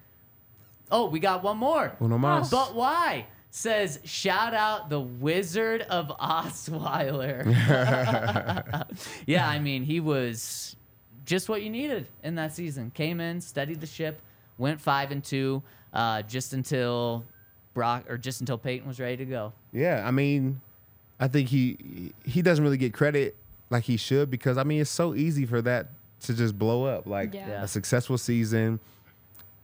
Oh, we got one more. Uno más. But why? Says, shout out the Wizard of Osweiler. yeah, I mean, he was just what you needed in that season. Came in, steadied the ship, went five and two, uh, just until Brock or just until Peyton was ready to go. Yeah, I mean, I think he he doesn't really get credit like he should because I mean it's so easy for that to just blow up. Like Yeah. Yeah. a successful season,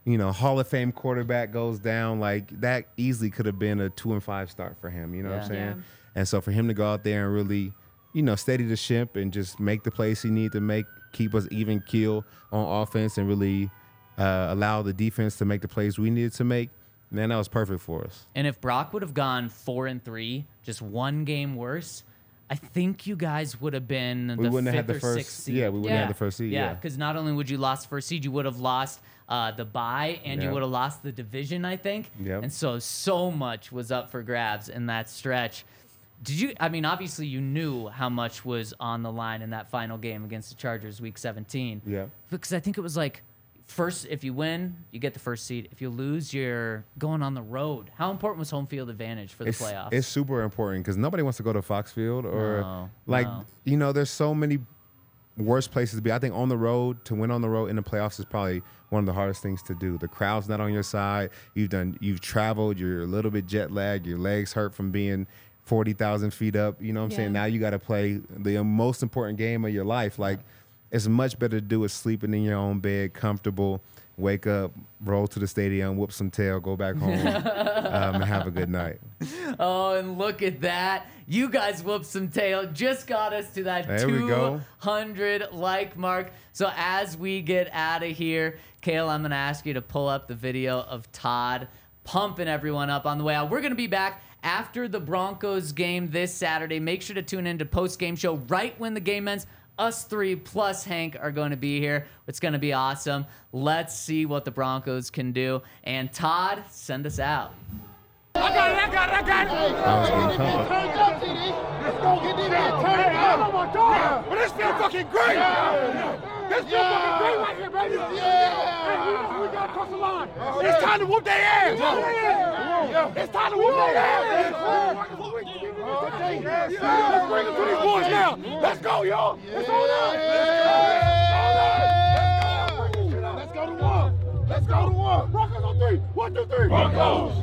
you know, Hall of Fame quarterback goes down like that easily could have been a two and five start for him. You know what I'm saying? Yeah. And so for him to go out there and really, you know, steady the ship and just make the plays he needed to make, keep us even keel on offense and really uh, allow the defense to make the plays we needed to make, man, that was perfect for us. And if Brock would have gone four and three, just one game worse, I think you guys would have been We the wouldn't have fifth had the or first- sixth seed. yeah, we wouldn't have the first seed, yeah. because not only would you lost first seed, you would have lost uh, the bye, and you would have lost the division, I think. Yep. And so so much was up for grabs in that stretch. Did you? I mean, obviously you knew how much was on the line in that final game against the Chargers, Week 17. Yeah. Because I think it was like. First, if you win, you get the first seed. If you lose, you're going on the road. How important was home field advantage for the it's, playoffs? It's super important because nobody wants to go to Fox Field or No, like no. you know. There's so many worse places to be. I think on the road to win on the road in the playoffs is probably one of the hardest things to do. The crowd's not on your side. You've done. You've traveled. You're a little bit jet lagged. Your legs hurt from being. 40,000 feet up, you know what I'm Yeah. saying? Now you got to play the most important game of your life. Like, it's much better to do it sleeping in your own bed, comfortable, wake up, roll to the stadium, whoop some tail, go back home, um, and have a good night. Oh, and look at that. You guys whooped some tail. Just got us to that There 200 like mark. So as we get out of here, Kale, I'm going to ask you to pull up the video of Todd pumping everyone up on the way out. We're going to be back after the Broncos game this Saturday. Make sure to tune in to post game show right when the game ends. Us three plus Hank are going to be here. It's going to be awesome. Let's see what the Broncos can do. And Todd, send us out. I got it, I got it, I got it. Oh. But this fucking great. This feel fucking great right here, baby. Yeah. Hey, we, got to cross the line. It's time to whoop their ass. Yeah. It's time to whoop their ass. Let's bring it to these boys now. Let's go, y'all. Let's go. Let's go to one. Let's go to one. Broncos on three. One, two, three. Broncos.